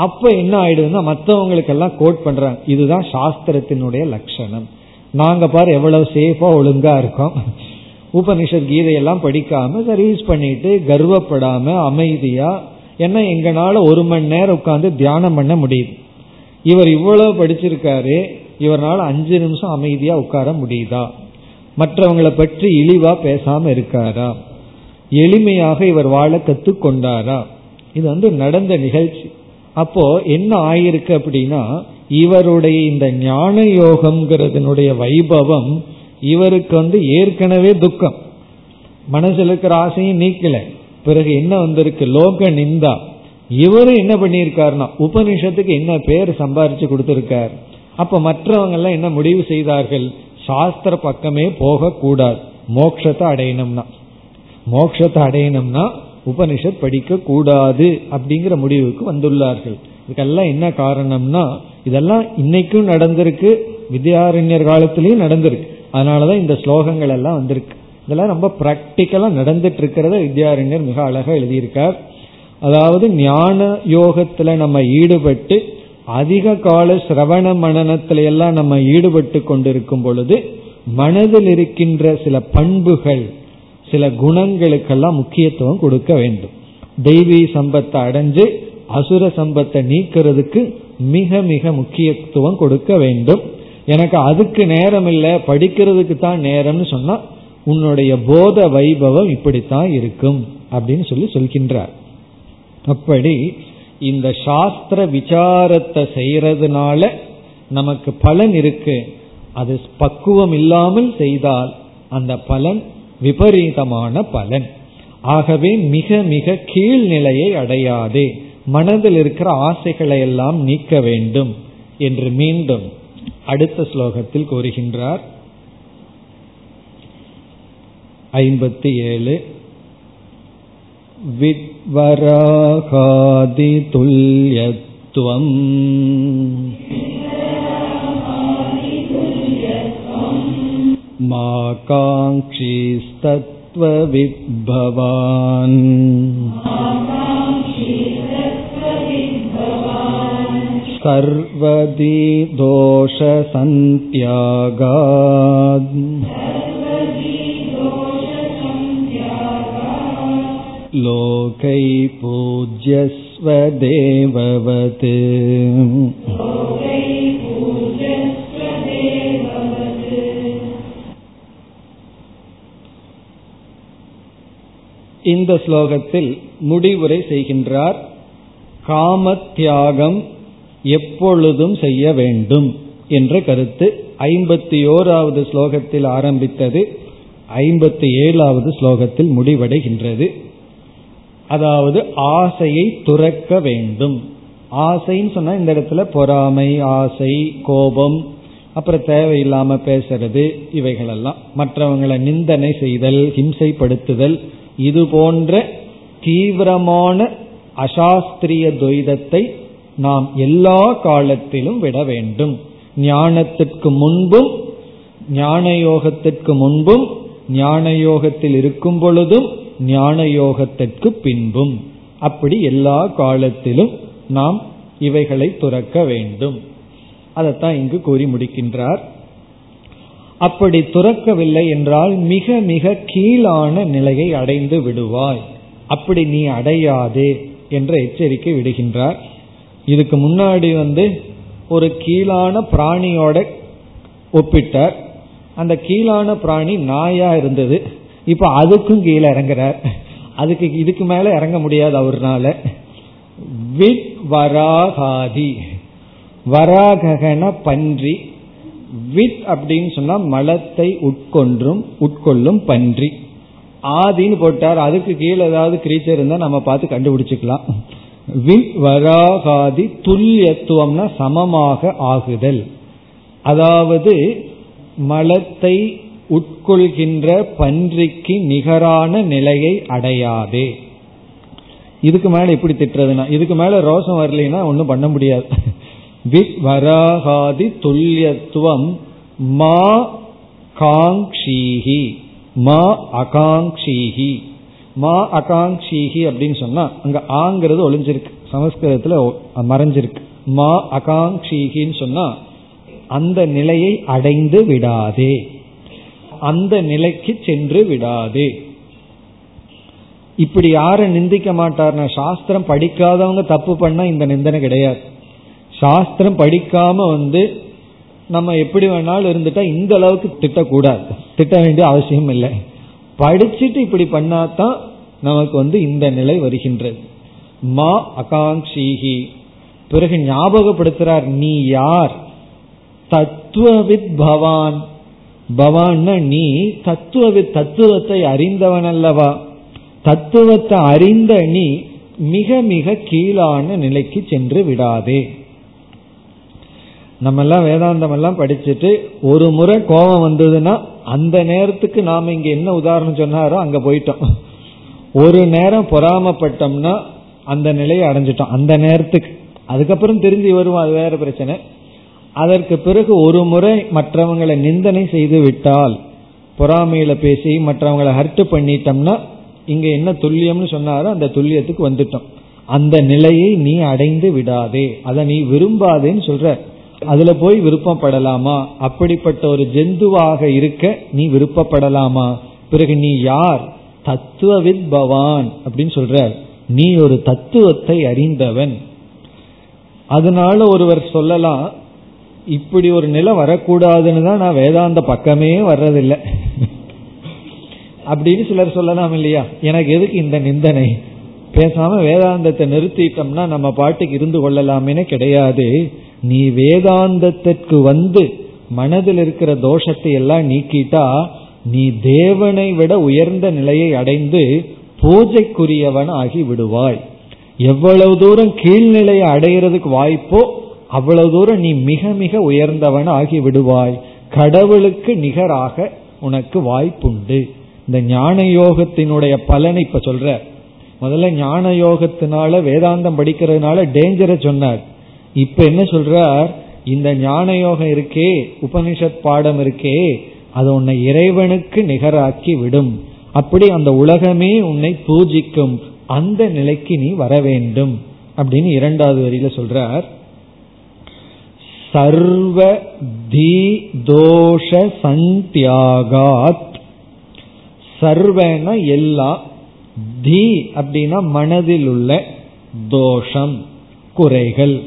அப்ப என்ன ஆயிடுதுன்னா மற்றவங்களுக்கெல்லாம் கோட் பண்றாங்க. இதுதான் சாஸ்திரத்தினுடைய லட்சணம். நாங்க பாரு எவ்வளவு சேஃபா ஒழுங்கா இருக்கோம். உபனிஷத் கீதையெல்லாம் படிக்காம சர்வீஸ் பண்ணிட்டு கர்வப்படாம அமைதியா ஏன்னா எங்கனால ஒரு மணி நேரம் உட்காந்து தியானம் பண்ண முடியுது. இவர் இவ்வளவு படிச்சிருக்காரு இவரால் அஞ்சு நிமிஷம் அமைதியா உட்கார முடியுதா? மற்றவங்களை பற்றி இழிவா பேசாம இருக்காரா? எளிமையாக இவர் வாழ கத்துக்கொண்டாரா? இது வந்து நடந்த நிகழ்ச்சி. அப்போ என்ன ஆயிருக்கு அப்படின்னா இவருடைய இந்த ஞான யோகம்ங்கிறதுனுடைய வைபவம் இவருக்கு வந்து ஏற்கனவே துக்கம். மனசில் இருக்கிற ஆசையும் நீக்கல. பிறகு என்ன வந்திருக்கு? லோக நிந்தா. இவரும் என்ன பண்ணியிருக்காருன்னா உபனிஷத்துக்கு என்ன பேர் சம்பாரிச்சு கொடுத்திருக்கார். அப்ப மற்றவங்க எல்லாம் என்ன முடிவு செய்தார்கள்? சாஸ்திர பக்கமே போக கூடாது மோட்சத்தை அடையணும்னா. மோட்சத்தை அடையணும்னா உபனிஷத் படிக்க கூடாது அப்படிங்கிற முடிவுக்கு வந்துள்ளார்கள். இதுக்கெல்லாம் என்ன காரணம்னா இதெல்லாம் இன்னைக்கும் நடந்திருக்கு வித்யாரண்யர் காலத்திலையும் நடந்திருக்கு. அதனாலதான் இந்த ஸ்லோகங்கள் எல்லாம் வந்திருக்கு. இதெல்லாம் ரொம்ப பிராக்டிக்கலா நடந்துட்டு இருக்கிறத வித்யாரண்யர் மிக அழகா எழுதியிருக்கார். அதாவது ஞான யோகத்துல நம்ம ஈடுபட்டு அதிக கால சிரவண மனநத்தில எல்லாம் நம்ம ஈடுபட்டு கொண்டிருக்கும் பொழுது மனதில் இருக்கின்ற சில பண்புகள் சில குணங்களுக்கெல்லாம் முக்கியத்துவம் கொடுக்க வேண்டும். தெய்வீ சம்பத்தை அடைஞ்சு அசுர சம்பத்தை நீக்கிறதுக்கு மிக மிக முக்கியத்துவம் கொடுக்க வேண்டும். எனக்கு அதுக்கு நேரம் இல்லை படிக்கிறதுக்கு தான் நேரம்னு சொன்னா உன்னுடைய போத வைபவம் இப்படித்தான் இருக்கும் அப்படின்னு சொல்லி சொல்கின்றார். அப்படி இந்த சாஸ்திர விசாரத்தை செய்யறதுனால நமக்கு பலன் இருக்கு. அது பக்குவம் இல்லாமல் செய்தால் அந்த பலன் விபரீதமான பலன் ஆகவே மிக மிக கீழ்நிலையை அடையாதே மனதில் இருக்கிற ஆசைகளை எல்லாம் நீக்க வேண்டும் என்று மீண்டும் அடுத்த ஸ்லோகத்தில் கூறுகின்றார் ஐம்பத்தி ஏழு विद्वराकादितुल्यत्वम् मा काङ्क्षीस्तत्त्वविद्भवान् सर्वदी दोषसन्त्यागात् लोकै पूज्यस्व देववत् இந்த ஸ்லோகத்தில் முடிவுரை செய்கின்றார் காமத்தியாகம் எப்பொழுதும் செய்ய வேண்டும் என்ற கருத்து ஐம்பத்தி ஓராவது ஸ்லோகத்தில் ஆரம்பித்தது ஐம்பத்தி ஏழாவது ஸ்லோகத்தில் முடிவடைகின்றது. அதாவது ஆசையை துறக்க வேண்டும். ஆசைன்னு சொன்னா இந்த இடத்துல பொறாமை ஆசை கோபம் அப்புறம் தேவையில்லாம பேசுறது இவைகளெல்லாம். மற்றவங்களை நிந்தனை செய்தல் ஹிம்சைப்படுத்துதல் இது போன்ற தீவிரமான அசாஸ்திரிய துவைதத்தை நாம் எல்லா காலத்திலும் விட வேண்டும். ஞானத்திற்கு முன்பும் ஞான யோகத்திற்கு முன்பும் ஞான யோகத்தில் இருக்கும் பொழுதும் ஞான யோகத்திற்கு பின்பும். அப்படி எல்லா காலத்திலும் நாம் இவைகளை துறக்க வேண்டும். அதைத்தான் இங்கு கூறி முடிக்கின்றார். அப்படி துறக்கவில்லை என்றால் மிக மிக கீழான நிலையை அடைந்து விடுவாய். அப்படி நீ அடையாதே என்ற எச்சரிக்கை விடுகின்றார். இதுக்கு முன்னாடி வந்து ஒரு கீழான பிராணியோட ஒப்பிட்டார். அந்த கீழான பிராணி நாயா இருந்தது. இப்ப அதுக்கும் கீழே இறங்குறார். அதுக்கு இதுக்கு மேல இறங்க முடியாது அவர்னால. வித் வராகாதி. வராகன பன்றி. வித் அப்படின்னு சொன்னா மலத்தை உட்கொன்றும் உட்கொள்ளும் பன்றி. ஆதின்னு போட்டார். அதுக்கு கீழே ஏதாவது கிரீச்சர் இருந்தா நம்ம பார்த்து கண்டுபிடிச்சுக்கலாம். வித் வராகாதி துல்லியத்துவம்னா சமமாக ஆகுதல். அதாவது மலத்தை உட்கொள்கின்ற பன்றிக்கு நிகரான நிலையை அடையாதே. இதுக்கு மேல எப்படி திட்டுறதுனா இதுக்கு மேல ரோசம் வரலைன்னா ஒன்றும் பண்ண முடியாது. வித் வராகாதி துல்லியத்துவம் மா காங்ஷீஹி மா அகாங்ஷீஹி. மா அகாங்ஷீஹி அப்படின்னு சொன்னா அங்க ஆங்கிறது ஒளிஞ்சிருக்கு சமஸ்கிருதத்துல மறைஞ்சிருக்கு. மா அகாங்ஷீகின்னு சொன்னா அந்த நிலையை அடைந்து விடாதே. அந்த நிலைக்கு சென்று விடாதே. இப்படி யாரும் நிந்திக்க மாட்டார்னா சாஸ்திரம் படிக்காதவங்க தப்பு பண்ணா இந்த நிந்தனை கிடையாது. சாஸ்திரம் படிக்காம வந்து நம்ம எப்படி வேணாலும் இருந்துட்டா இந்த அளவுக்கு திட்டக்கூடாது. திட்ட வேண்டிய அவசியம் இல்லை. படிச்சுட்டு இப்படி பண்ணாதான் நமக்கு வந்து இந்த நிலை வருகின்றது. மா அகாங்ஷீகி பிறகு ஞாபகப்படுத்துறார் நீ யார்? தத்துவவித் பவான். பவான்னா நீ தத்துவவித் தத்துவத்தை அறிந்தவன் அல்லவா தத்துவத்தை அறிந்த நீ மிக மிக கீழான நிலைக்கு சென்று விடாதே. நம்ம எல்லாம் வேதாந்தம் எல்லாம் படிச்சுட்டு ஒரு முறை கோபம் வந்ததுன்னா அந்த நேரத்துக்கு நாம இங்க என்ன உதாரணம் சொன்னாரோ அங்க போயிட்டோம். ஒரு நேரம் பொறாமப்பட்டோம்னா அந்த நிலையை அடைஞ்சிட்டோம். அந்த நேரத்துக்கு. அதுக்கப்புறம் திரும்பி வரும் அது வேற பிரச்சனை. அதற்கு பிறகு ஒரு முறை மற்றவங்களை நிந்தனை செய்து விட்டால் பொறாமையில பேசி மற்றவங்களை ஹர்ட் பண்ணிட்டோம்னா இங்க என்ன துல்லியம்னு சொன்னாரோ அந்த துல்லியத்துக்கு வந்துட்டோம். அந்த நிலையை நீ அடைந்து விடாதே. அதை நீ விரும்பாதேன்னு சொல்ற. அதுல போய் விருப்பப்படலாமா? அப்படிப்பட்ட ஒரு ஜெந்துவாக இருக்க நீ விருப்பப்படலாமா? பிறகு நீ யார்? தத்துவவித் பவான் அப்படின்னு சொல்ற நீ ஒரு தத்துவத்தை அறிந்தவன். அதனால ஒருவர் சொல்லலாம் இப்படி ஒரு நிலை வரக்கூடாதுன்னு தான் நான் வேதாந்த பக்கமே வர்றதில்லை. அப்படின்னு சிலர் சொல்லலாம் இல்லையா? எனக்கு எதுக்கு இந்த நிந்தனை? பேசாம வேதாந்தத்தை நிறுத்திட்டோம்னா நம்ம பாட்டுக்கு இருந்து கொள்ளலாமேனே கிடையாது. நீ வேதாந்தத்திற்கு வந்து மனதில் இருக்கிற தோஷத்தை எல்லாம் நீக்கிட்டா நீ தேவனை விட உயர்ந்த நிலையை அடைந்து பூஜைக்குரியவன் ஆகி விடுவாய். எவ்வளவு தூரம் கீழ்நிலையை அடைகிறதுக்கு வாய்ப்போ அவ்வளவு தூரம் நீ மிக மிக உயர்ந்தவன் ஆகி விடுவாய். கடவுளுக்கு நிகராக உனக்கு வாய்ப்புண்டு. இந்த ஞான யோகத்தினுடைய பலனை இப்ப சொல்ற. முதல்ல ஞான யோகத்தினால வேதாந்தம் படிக்கிறதுனால டேஞ்சரை சொன்னார். இப்ப என்ன சொல்றார்? இந்த ஞான யோகம் இருக்கே உபனிஷத் பாடம் இருக்கே அது உன்னை இறைவனுக்கு நிகராக்கி விடும். அப்படி அந்த உலகமே உன்னை பூஜிக்கும். அந்த நிலைக்கு நீ வர வேண்டும். அப்படின்னு இரண்டாவது வரியில சொல்றார். சர்வ தி தோஷ சந்தியாகாத். சர்வன எல்லா. தி அப்படின்னா மனதில் உள்ள தோஷம் குறைகள்.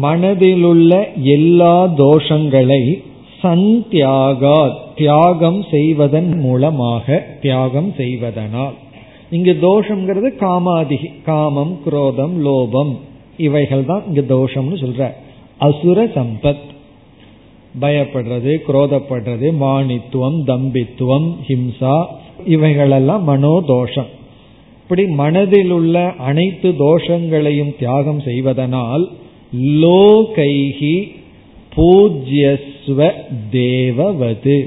மனதிலுள்ள எல்லா தோஷங்களை சந்தியாகா தியாகம் செய்வதன் மூலமாக தியாகம் செய்வதனால். இங்கு தோஷம்ங்கிறது காமாதி காமம் குரோதம் லோபம் இவைகள் தான் இங்கு தோஷம்னு சொல்ற. அசுர சம்பத். பயப்படுறது குரோதப்படுறது மானித்துவம் தம்பித்துவம் ஹிம்சா இவைகளெல்லாம் மனோதோஷம். இப்படி மனதில் உள்ள அனைத்து தோஷங்களையும் தியாகம் செய்வதனால் லோகைகி பூஜ்யஸ்வ தேவவது.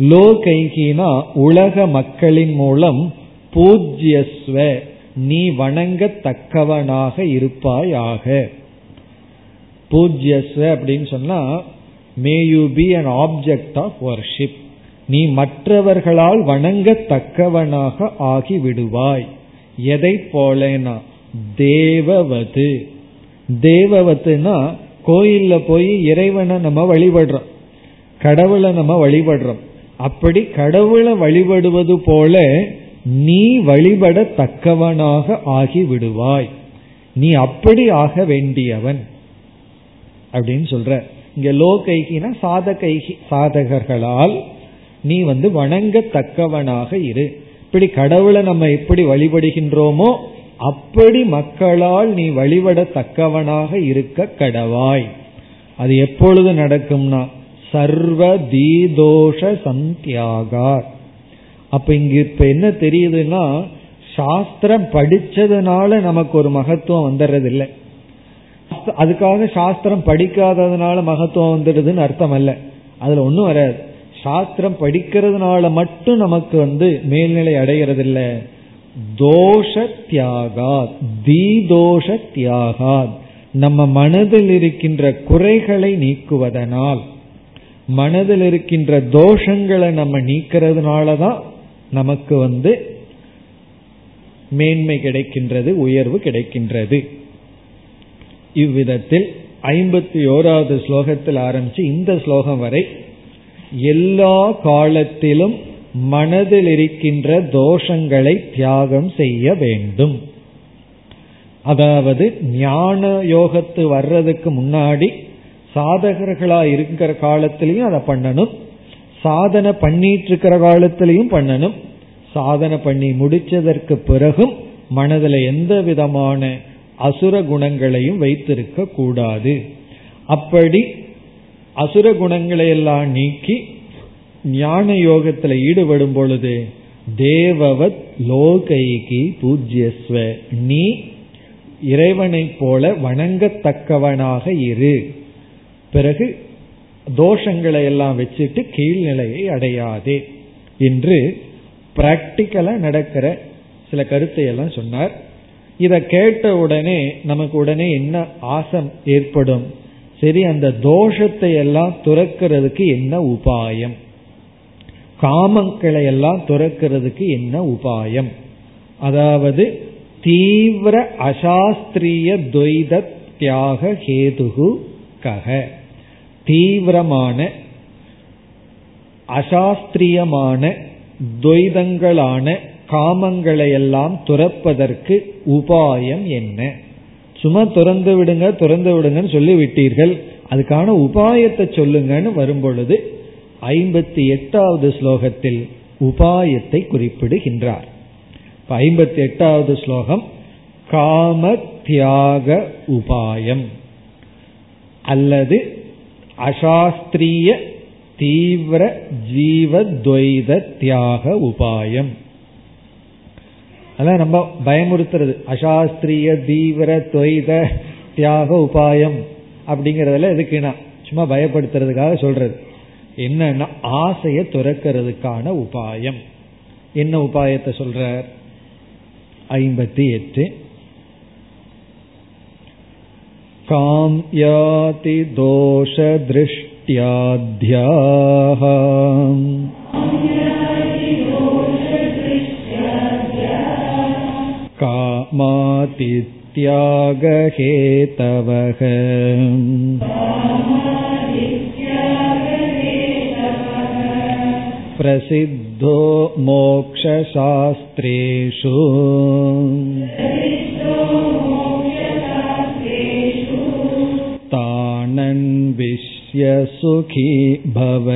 லோகைகினா உலக மக்களின் மூலம் பூஜ்யஸ்வ நீ வணங்கத்தக்கவனாக இருப்பாயாக. பூஜ்யஸ்வ அப்படின்னு சொன்னா may you be an object of worship நீ மற்றவர்களால் வணங்கத்தக்கவனாக ஆகி விடுவாய் எதை போலனா? தேவவது. தேவவத்துனா கோயில்ல போய் இறைவனை நம்ம வழிபடுறோம். கடவுளை நம்ம வழிபடுறோம். அப்படி கடவுளை வழிபடுவது போல நீ வழிபடத்தக்கவனாக ஆகி விடுவாய் நீ அப்படி ஆக வேண்டியவன். அப்படின்னு சொல்ற. இங்க லோ கைகினா சாத கைகி சாதகர்களால் நீ வந்து வணங்கத்தக்கவனாக இரு. இப்படி கடவுளை நம்ம எப்படி வழிபடுகின்றோமோ அப்படி மக்களால் நீ வழிபடத்தக்கவனாக இருக்க கடவாய். அது எப்பொழுது நடக்கும்னா சர்வ தீதோஷ சந்தியாகா அப்ப இங்க இப்ப என்ன தெரியுதுன்னா சாஸ்திரம் படிச்சதுனால நமக்கு ஒரு மகத்துவம் வந்துடுறது இல்லை அதுக்காக சாஸ்திரம் படிக்காததுனால மகத்துவம் வந்துடுதுன்னு அர்த்தம் அல்ல அதுல ஒன்றும் வராது. சாஸ்திரம் படிக்கிறதுனால மட்டும் நமக்கு வந்து மேல்நிலை அடைகிறது இல்லை தோஷ தியாகாத் தீதோஷ தியாகாத் நம்ம மனதில் இருக்கின்ற குறைகளை நீக்குவதனால் மனதில் இருக்கின்ற தோஷங்களை நம்ம நீக்கிறதுனால தான் நமக்கு வந்து மேன்மை கிடைக்கின்றது உயர்வு கிடைக்கின்றது. இவ்விதத்தில் ஐம்பத்தி ஓராவது ஸ்லோகத்தில் ஆரம்பித்து இந்த ஸ்லோகம் வரை எல்லா காலத்திலும் மனதில் இருக்கின்ற தோஷங்களை தியாகம் செய்ய வேண்டும். அதாவது ஞான யோகத்து வர்றதுக்கு முன்னாடி சாதகர்களா இருக்கிற காலத்திலையும் அதை பண்ணணும். சாதனை பண்ணிட்டு இருக்கிற காலத்திலையும் பண்ணணும். சாதனை பண்ணி முடிச்சதற்கு பிறகும் மனதில் எந்த விதமான அசுர குணங்களையும் வைத்திருக்க கூடாது அப்படி அசுர குணங்களை எல்லாம் நீக்கி ஞான யோகத்தில் ஈடுபடும் பொழுது தேவவத் லோகைகி பூஜ்யஸ்வ. நீ இறைவனைப் போல வணங்கத்தக்கவனாக இரு. பிறகு தோஷங்களை எல்லாம் வச்சுட்டு கீழ்நிலையை அடையாதே என்று பிராக்டிக்கலா நடக்கிற சில கருத்தை எல்லாம் சொன்னார். இதை கேட்ட உடனே நமக்கு உடனே என்ன ஆசம் ஏற்படும்? சரி அந்த தோஷத்தை எல்லாம் துறக்கிறதுக்கு என்ன உபாயம்? காமங்களை எல்லாம் துறக்கிறதுக்கு என்ன உபாயம்? அதாவது தீவிர அசாஸ்திரிய துவைத தியாக ஹேதுகு கக தீவிரமான அசாஸ்திரியமான துவைதங்களான காமங்களை எல்லாம் துறப்பதற்கு உபாயம் என்ன? சும்மா துறந்து விடுங்க துறந்து விடுங்கன்னு சொல்லி விட்டீர்கள் அதுக்கான உபாயத்தை சொல்லுங்கன்னு வரும்பொழுது ஐம்பத்தி எட்டாவது ஸ்லோகத்தில் உபாயத்தை குறிப்பிடுகின்றார். ஐம்பத்தி எட்டாவது ஸ்லோகம் காம தியாக உபாயம். அல்லது அசாஸ்திரிய தீவிர ஜீவத்வைத தியாக உபாயம். அதான் நம்ம பயமுறுத்துறது. அசாஸ்திரிய தீவிர துவைத தியாக உபாயம் அப்படிங்கறதுல எதுக்குனா சும்மா பயப்படுத்துறதுக்காக சொல்றது. என்னன்னா ஆசைய துறக்கிறதுக்கான உபாயம் என்ன உபாயத்தை சொல்றார் ஐம்பத்தி எட்டு काम्याति दोषदृष्ट्याध्याः कामातित्यागहेतवः प्रसिद्धो मोक्षशास्त्रेषु तानन् विश्व सुखी भव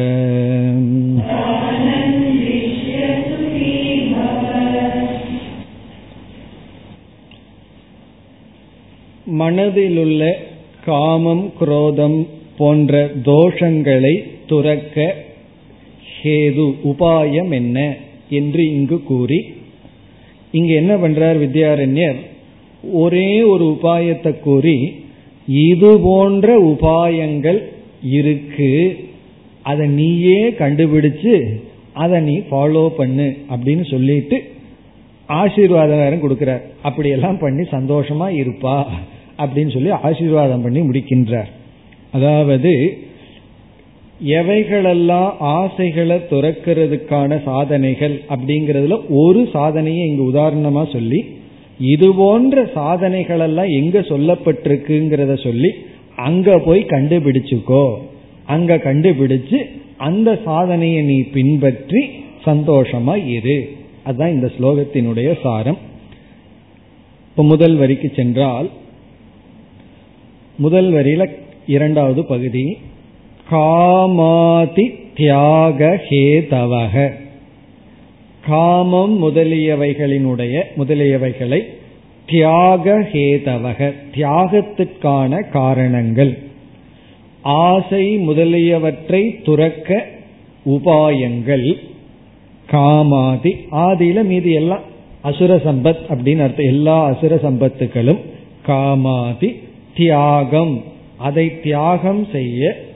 மனதிலுள்ள காமம் குரோதம் போன்ற தோஷங்களை துறக்க ஹேது உபாயம் என்ன என்று இங்கு கூறி இங்கு என்ன பண்றார் வித்யாரண்யர்? ஒரே ஒரு உபாயத்தை கூறி இது போன்ற உபாயங்கள் இருக்கு அதை நீயே கண்டுபிடிச்சு அதை நீ ஃபாலோ பண்ணு அப்படின்னு சொல்லிட்டு ஆசீர்வாதம் வேற கொடுக்கிறார். அப்படியெல்லாம் பண்ணி சந்தோஷமா இருப்பா அப்படின்னு சொல்லி ஆசீர்வாதம் பண்ணி முடிக்கின்றார். அதாவது எவைகளெல்லாம் ஆசைகளை துறக்கிறதுக்கான சாதனைகள் அப்படிங்கறதுல ஒரு சாதனையை இங்கு உதாரணமா சொல்லி இது போன்ற சாதனைகளெல்லாம் எங்க சொல்லப்பட்டிருக்குங்கிறத சொல்லி அங்க போய் கண்டுபிடிச்சுக்கோ. அங்க கண்டுபிடிச்சு அந்த சாதனையை நீ பின்பற்றி சந்தோஷமா இரு. அதுதான் இந்த ஸ்லோகத்தினுடைய சாரம். இப்ப முதல் வரிக்கு சென்றால் முதல் வரியில இரண்டாவது பகுதி காமாதி தியாக ஹேதவக காமம் முதலியவைகளினுடைய முதலியவைகளை தியாக ஹேதவக தியாகத்திற்கான காரணங்கள். ஆசை முதலியவற்றை துறக்க உபாயங்கள். காமாதி ஆதியில மீதி எல்லாம் அசுர சம்பத் அப்படின்னு அர்த்தம். எல்லா அசுர சம்பத்துகளும் காமாதி தியாகம். அதை தியாகம் செய்ய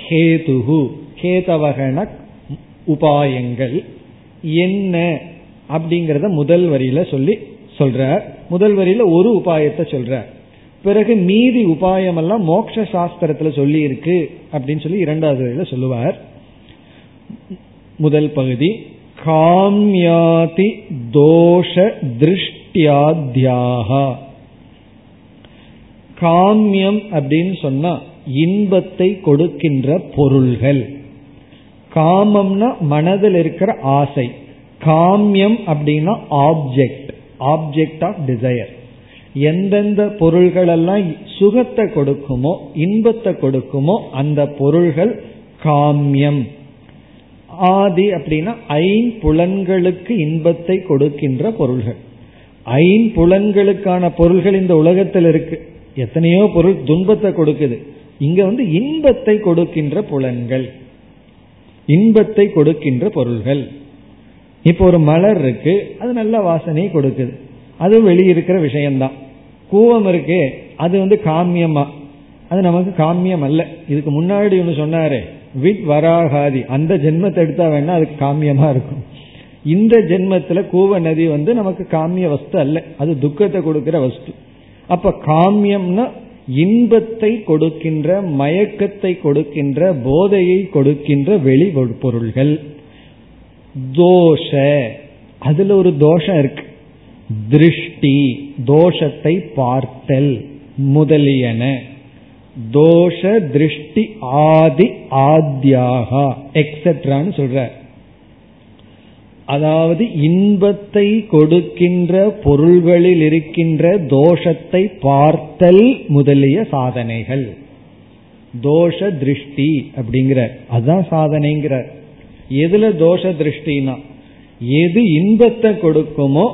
ஹேதுகு ஹேதவகன உபாயங்கள். என்ன அப்படிங்கறத முதல் வரியில சொல்லி சொல்ற முதல் வரியில ஒரு உபாயத்தை சொல்ற பிறகு மீதி உபாயம் எல்லாம் மோட்ச சாஸ்திரத்துல சொல்லி இருக்கு அப்படின்னு சொல்லி இரண்டாவது வரியில சொல்லுவார். முதல் பகுதி காம்யாதி தோஷ திருஷ்டியாத்யாகா. காமியம் அப்படின்னு சொன்னா இன்பத்தை கொடுக்கின்ற பொருள்கள். காமம்னா மனதில் இருக்கிற ஆசை. காமியம் அப்படின்னா ஆப்ஜெக்ட் ஆப்ஜெக்ட் ஆஃப் டிசையர் எந்தெந்த பொருள்கள் எல்லாம் சுகத்தை கொடுக்குமோ இன்பத்தை கொடுக்குமோ அந்த பொருள்கள் காமியம். ஆதி அப்படின்னா ஐம்புலன்களுக்கு இன்பத்தை கொடுக்கின்ற பொருள்கள். ஐம்புலன்களுக்கான பொருள்கள் இந்த உலகத்தில் இருக்கு. எத்தனையோ பொருள் துன்பத்தை கொடுக்குது. இங்க வந்து இன்பத்தை கொடுக்கின்ற புலன்கள். இன்பத்தை கொடுக்கின்ற பொருள்கள். இப்போ ஒரு மலர் இருக்கு அது நல்ல வாசனையை கொடுக்குது. அது வெளியிருக்கிற விஷயம்தான். கூவம் இருக்கு அது வந்து காமியமா? அது நமக்கு காமியம் அல்ல. இதுக்கு முன்னாடி ஒன்று சொன்னாரு வித் வராகாதி. அந்த ஜென்மத்தை எடுத்தா வேணா அதுக்கு காமியமா இருக்கும். இந்த ஜென்மத்துல கூவ நதி வந்து நமக்கு காமிய வஸ்து அல்ல. அது துக்கத்தை கொடுக்கிற வஸ்து. அப்ப காமியம்னா இன்பத்தை கொடுக்கின்ற மயக்கத்தை கொடுக்கின்ற போதையை கொடுக்கின்ற வெளி பொருள்கள். தோஷ. அதுல ஒரு தோஷம் இருக்கு. திருஷ்டி தோஷத்தை பார்த்தல் முதலியன. தோஷ திருஷ்டி ஆதி ஆத்யாகா எக்ஸெட்ரான்னு சொல்ற அதாவது இன்பத்தை கொடுக்கின்ற பொருள்களில் இருக்கின்ற தோஷத்தை பார்த்தல் முதலிய சாதனைகள். தோஷ திருஷ்டி அப்படிங்கிற அதுதான் சாதனைங்கிறார். எதுல தோஷ திருஷ்டினா எது இன்பத்தை கொடுக்குமோ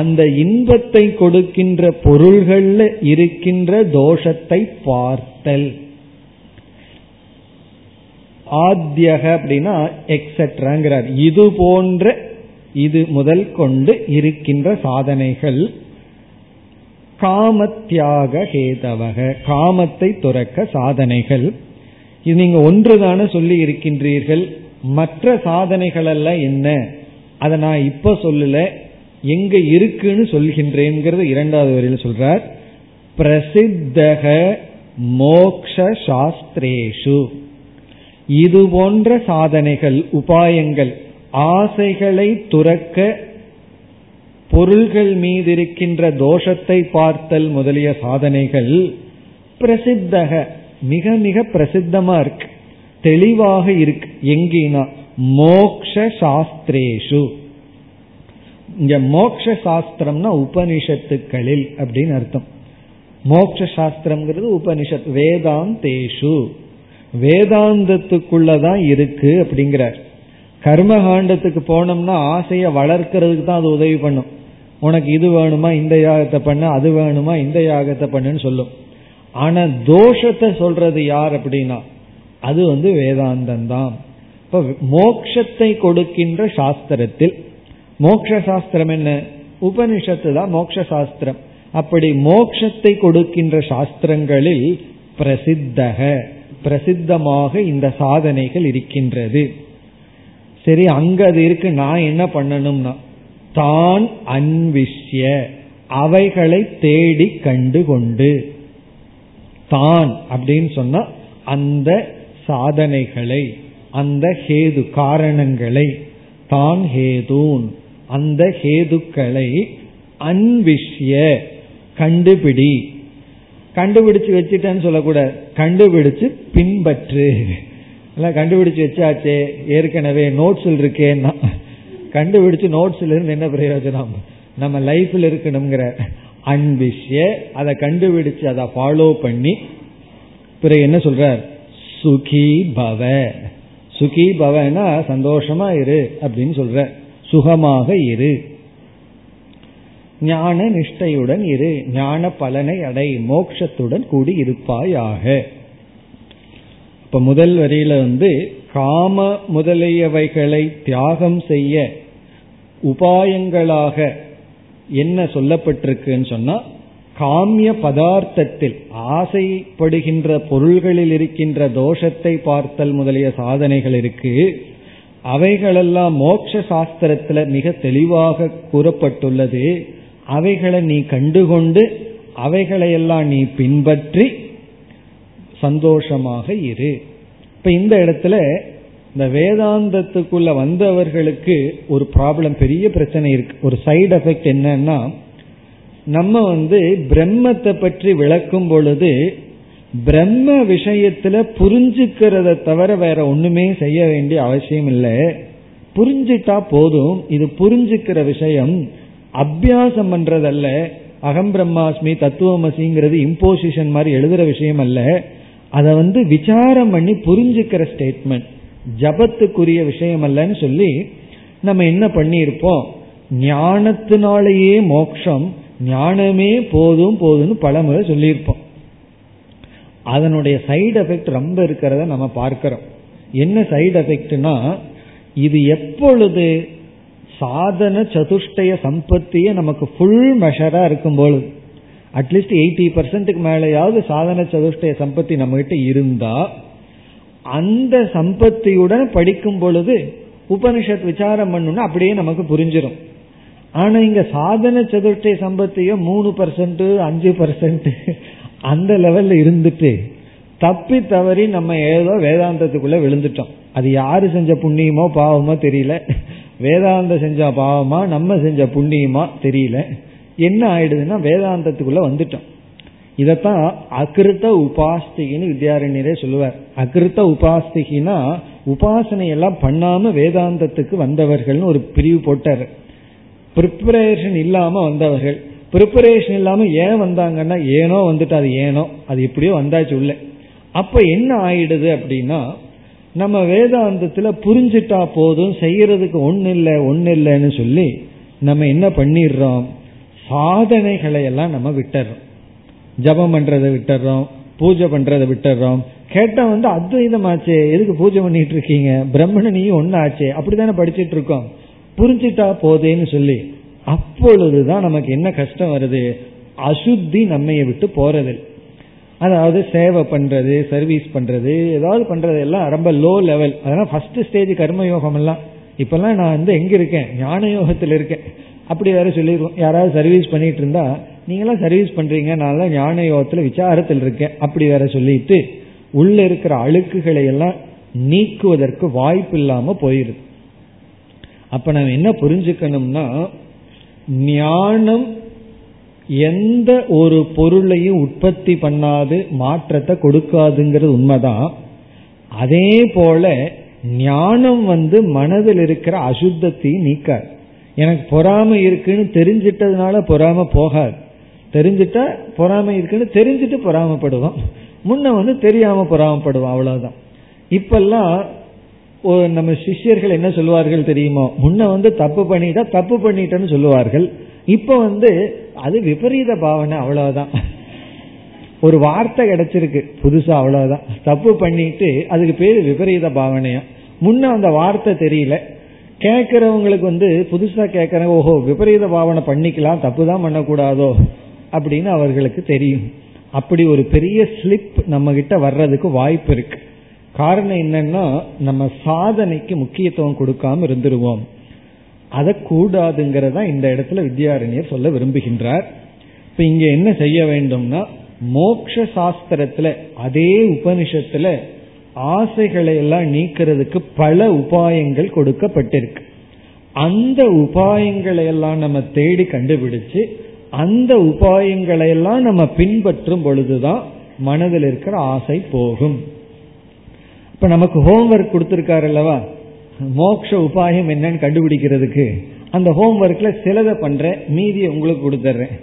அந்த இன்பத்தை கொடுக்கின்ற பொருள்கள்ல இருக்கின்ற தோஷத்தை பார்த்தல். ஆத்தியக அப்படின்னா எக்ஸெட்ராங்கிறார் இது போன்ற இது முதல் கொண்டு இருக்கின்ற சாதனைகள். காமத்தியாக ஹேதவக காமத்தை துறக்க சாதனைகள். இது நீங்க ஒன்றுதான சொல்லி இருக்கின்றீர்கள். மற்ற சாதனைகள் எல்லாம் என்ன? அதை நான் இப்ப சொல்லல. எங்க இருக்குன்னு சொல்கின்றேங்கிறது இரண்டாவது வரையில் சொல்றார். பிரசித்தக மோக்ஷ சாஸ்திரேஷு. இது போன்ற சாதனைகள் உபாயங்கள் ஆசைகளை துறக்க பொருள்கள் மீது இருக்கின்ற தோஷத்தை பார்த்தல் முதலிய சாதனைகள் பிரசித்தக மிக மிக பிரசித்தமா இருக்கு. தெளிவாக இருக்கு. எங்கினா மோக்ஷ சாஸ்திரேஷு இங்க மோக்ஷ சாஸ்திரம்னா உபனிஷத்துக்களில் அப்படின்னு அர்த்தம். மோக்ஷ சாஸ்திரம்ங்கிறது உபனிஷத் வேதாந்தேஷு. வேதாந்தத்துக்குள்ளதான் இருக்கு அப்படிங்கிறார். கர்மகாண்டத்துக்கு போனோம்னா ஆசையை வளர்க்கறதுக்கு தான் அது உதவி பண்ணும். உனக்கு இது வேணுமா இந்த யாகத்தை பண்ண அது வேணுமா இந்த யாகத்தை பண்ணுன்னு சொல்லும். ஆனா தோஷத்தை சொல்றது யார் அப்படின்னா அது வந்து வேதாந்தம் தான். இப்ப மோக்ஷத்தை கொடுக்கின்ற சாஸ்திரத்தில் மோக்ஷ சாஸ்திரம் என்ன? உபனிஷத்து தான் மோக்ஷ சாஸ்திரம். அப்படி மோக்ஷத்தை கொடுக்கின்ற சாஸ்திரங்களில் பிரசித்தக பிரசித்தமாக இந்த சாதனைகள் இருக்கின்றது. சரி அங்க அது இருக்கு நான் என்ன பண்ணணும்னா தான் அன்விஷ்ய அவைகளை தேடி கண்டு கொண்டு தான் அப்படின்னு சொன்னா அந்த சாதனைகளை அந்த ஹேது காரணங்களை தான் ஹேதூன் அந்த ஹேதுக்களை அன்விஷ்ய கண்டுபிடி. கண்டுபிடிச்சு வச்சுட்டேன்னு சொல்லக்கூடாது. கண்டுபிடிச்சு பின்பற்று. எல்லாம் கண்டுபிடிச்சு வச்சாச்சே. ஏற்கனவே நோட்ஸில் இருக்கேன்னா கண்டுபிடிச்சு நோட்ஸ்ல இருந்து என்ன பிரயோஜனம்? நம்ம லைஃப்ல இருக்கணுங்கிற அன்பிஷ்ய அதை கண்டுபிடிச்சு அதை ஃபாலோ பண்ணி பிறகு என்ன சொல்றார்? சுகி பவ. சுகி பவனா சந்தோஷமா இரு அப்படின்னு சொல்ற சுகமாக இரு. ஞான நிஷ்டையுடன் இரு. ஞான பலனை அடை மோக்ஷத்துடன் கூடி இருப்பாயாக. இப்ப முதல் வரியில வந்து காம முதலியவைகளை தியாகம் செய்ய உபாயங்களாக என்ன சொல்லப்பட்டிருக்குன்னு சொன்னா காமிய பதார்த்தத்தில் ஆசைப்படுகின்ற பொருள்களில் இருக்கின்ற தோஷத்தை பார்த்தல் முதலிய சாதனைகள் இருக்கு. அவைகளெல்லாம் மோட்ச சாஸ்திரத்துல மிக தெளிவாக கூறப்பட்டுள்ளது. அவைகளை நீ கண்டுகொண்டு அவைகளையெல்லாம் நீ பின்பற்றி சந்தோஷமாக இரு. இப்ப இந்த இடத்துல இந்த வேதாந்தத்துக்குள்ள வந்தவர்களுக்கு ஒரு ப்ராப்ளம் பெரிய பிரச்சனை இருக்கு. ஒரு சைடு எஃபெக்ட் என்னன்னா நம்ம வந்து பிரம்மத்தை பற்றி விளக்கும் பொழுது பிரம்ம விஷயத்துல புரிஞ்சுக்கிறத தவிர வேற ஒண்ணுமே செய்ய வேண்டிய அவசியம் இல்லை. புரிஞ்சிட்டா போதும். இது புரிஞ்சுக்கிற விஷயம். அபியாசம் பண்றதல்ல. அகம் பிரம்மாஸ்மி தத்துவமசிங்கிறது இம்போசிஷன் மாதிரி எழுதுற விஷயம் அல்ல. அதை வந்து விசாரம் பண்ணி புரிஞ்சுக்கிற ஸ்டேட்மெண்ட் ஜபத்துக்குரிய விஷயம் அல்லன்னு சொல்லி நம்ம என்ன பண்ணியிருப்போம்? ஞானத்தினாலேயே மோக்ஷம் ஞானமே போதும் போதும்னு பலமுறை சொல்லியிருப்போம். அதனுடைய சைடு எஃபெக்ட் ரொம்ப இருக்கிறத நம்ம பார்க்கிறோம். என்ன சைடு எஃபெக்ட்னா இது எப்பொழுது சாதன சதுஷ்டய சம்பத்திய நமக்கு ஃபுல் மெஷரா இருக்கும் பொழுது அட்லீஸ்ட் எயிட்டி பர்சன்ட்டுக்கு மேலேயாவது சாதன சதுஷ்டய சம்பத்தி நம்ம கிட்ட இருந்தா அந்த சம்பத்தியுடன் படிக்கும் பொழுது உபனிஷத் விசாரம் பண்ணணும்னா அப்படியே நமக்கு புரிஞ்சிடும் ஆனா இங்க சாதன சதுர்த்தி சம்பத்தியும் மூணு பர்சன்ட் அஞ்சு பர்சன்ட் அந்த லெவல்ல இருந்துட்டு தப்பி தவறி நம்ம ஏதோ வேதாந்தத்துக்குள்ள விழுந்துட்டோம். அது யாரு செஞ்ச புண்ணியமோ பாவமோ தெரியல. வேதாந்த செஞ்ச பாவமா நம்ம செஞ்ச புண்ணியமா தெரியல. என்ன ஆயிடுதுன்னா வேதாந்தத்துக்குள்ள வந்துட்டோம். இதத்தான் அகிருத்த உபாஸ்திகின்னு வித்யாரண்யரே சொல்லுவார். அகிருத்த உபாஸ்திகினா உபாசனை எல்லாம் பண்ணாம வேதாந்தத்துக்கு வந்தவர்கள்னு ஒரு பிரிவு போட்டார். ப்ரிப்பரேஷன் இல்லாம வந்தவர்கள். ப்ரிப்பரேஷன் இல்லாம ஏன் வந்தாங்கன்னா ஏனோ வந்துட்டு அது ஏனோ அது எப்படியோ வந்தாச்சு உள்ள. அப்ப என்ன ஆயிடுது அப்படின்னா நம்ம வேதாந்தத்துல புரிஞ்சிட்டா போதும் செய்யறதுக்கு ஒன்னு இல்லை ஒன்னு இல்லைன்னு சொல்லி நம்ம என்ன பண்ணிடுறோம்? சாதனைகளை எல்லாம் நம்ம விட்டுறோம். ஜபம் பண்றதை விட்டுறோம் பூஜை பண்றதை விட்டுறோம். கேட்டா வந்து அத்வைதமாச்சே எதுக்கு பூஜை பண்ணிட்டு இருக்கீங்க? பிரம்மணனையும் ஒன்னு ஆச்சே அப்படித்தானே படிச்சிட்டு இருக்கோம். புரிஞ்சிட்டா போதேன்னு சொல்லி அப்பொழுதுதான் நமக்கு என்ன கஷ்டம் வருது? அசுத்தி நம்மைய விட்டு போறது. அதாவது சேவை பண்றது சர்வீஸ் பண்றது ஏதாவது பண்றது எல்லாம் ரொம்ப லோ லெவல் அதெல்லாம் ஃபர்ஸ்ட் ஸ்டேஜ் கர்மயோகம் எல்லாம் இப்பெல்லாம் நான் வந்து எங்க இருக்கேன்? ஞான யோகத்தில் இருக்கேன். அப்படி வேற சொல்லிடுவோம். யாராவது சர்வீஸ் பண்ணிட்டு இருந்தா நீங்களாம் சர்வீஸ் பண்றீங்க நான் ஞான யோகத்துல விசாரத்தில் இருக்கேன் அப்படி வேற சொல்லிட்டு உள்ள இருக்கிற அழுக்குகளை எல்லாம் நீக்குவதற்கு வாய்ப்பு இல்லாம போயிருது. அப்ப நம்ம என்ன புரிஞ்சுக்கணும்னா ஞானம் எந்த ஒரு பொருளையும் உற்பத்தி பண்ணாது மாற்றத்தை கொடுக்காதுங்கிறது உண்மைதான். அதே போல ஞானம் வந்து மனதில் இருக்கிற அசுத்தத்தையும் நீக்காது. எனக்கு பொறாமை இருக்குன்னு தெரிஞ்சிட்டதுனால பொறாம போகாது. தெரிஞ்சிட்டா பொறாமை இருக்குன்னு தெரிஞ்சுட்டு பொறாமப்படுவோம். முன்ன வந்து தெரியாம பொறாமப்படுவோம் அவ்வளவுதான். இப்பெல்லாம் நம்ம சிஷ்யர்கள் என்ன சொல்லுவார்கள் தெரியுமோ? முன்ன வந்து தப்பு பண்ணிட்டா தப்பு பண்ணிட்டேன்னு சொல்லுவார்கள். இப்ப வந்து அது விபரீத பாவனை அவ்வளவுதான். ஒரு வார்த்தை கிடைச்சிருக்கு புதுசா அவ்வளவுதான். தப்பு பண்ணிட்டு அதுக்கு பேரு விபரீத பாவனையா? முன்ன அந்த வார்த்தை தெரியல. கேட்கறவங்களுக்கு வந்து புதுசா கேட்கறவங்க ஓஹோ விபரீத பாவனை பண்ணிக்கலாம் தப்பு தான் பண்ணக்கூடாதோ? அப்படின்னு அவர்களுக்கு தெரியும். அப்படி ஒரு பெரிய ஸ்லிப் நம்ம கிட்ட வர்றதுக்கு வாய்ப்பு இருக்கு. காரணம் என்னன்னா நம்ம சாதனைக்கு முக்கியத்துவம் கொடுக்காம இருந்துருவோம். அதை கூடாதுங்கிறதா இந்த இடத்துல வித்யாரண்யர் சொல்ல விரும்புகின்றார். இப்ப இங்க என்ன செய்ய வேண்டும்னா மோக்ஷ சாஸ்திரத்துல அதே உபனிஷத்துல ஆசைகளை எல்லாம் நீக்கிறதுக்கு பல உபாயங்கள் கொடுக்கப்பட்டிருக்கு. அந்த உபாயங்களை எல்லாம் நம்ம தேடி கண்டுபிடிச்சு அந்த உபாயங்களை எல்லாம் நம்ம பின்பற்றும் பொழுதுதான் மனதில் இருக்கிற ஆசை போகும். இப்ப நமக்கு ஹோம்ஒர்க் கொடுத்துருக்காரு அல்லவா? மோக்ஷ உபாயம் என்னன்னு கண்டுபிடிக்கிறதுக்கு. அந்த ஹோம்ஒர்க்ல சிலதை பண்றேன் மீதியை உங்களுக்கு கொடுத்துட்றேன்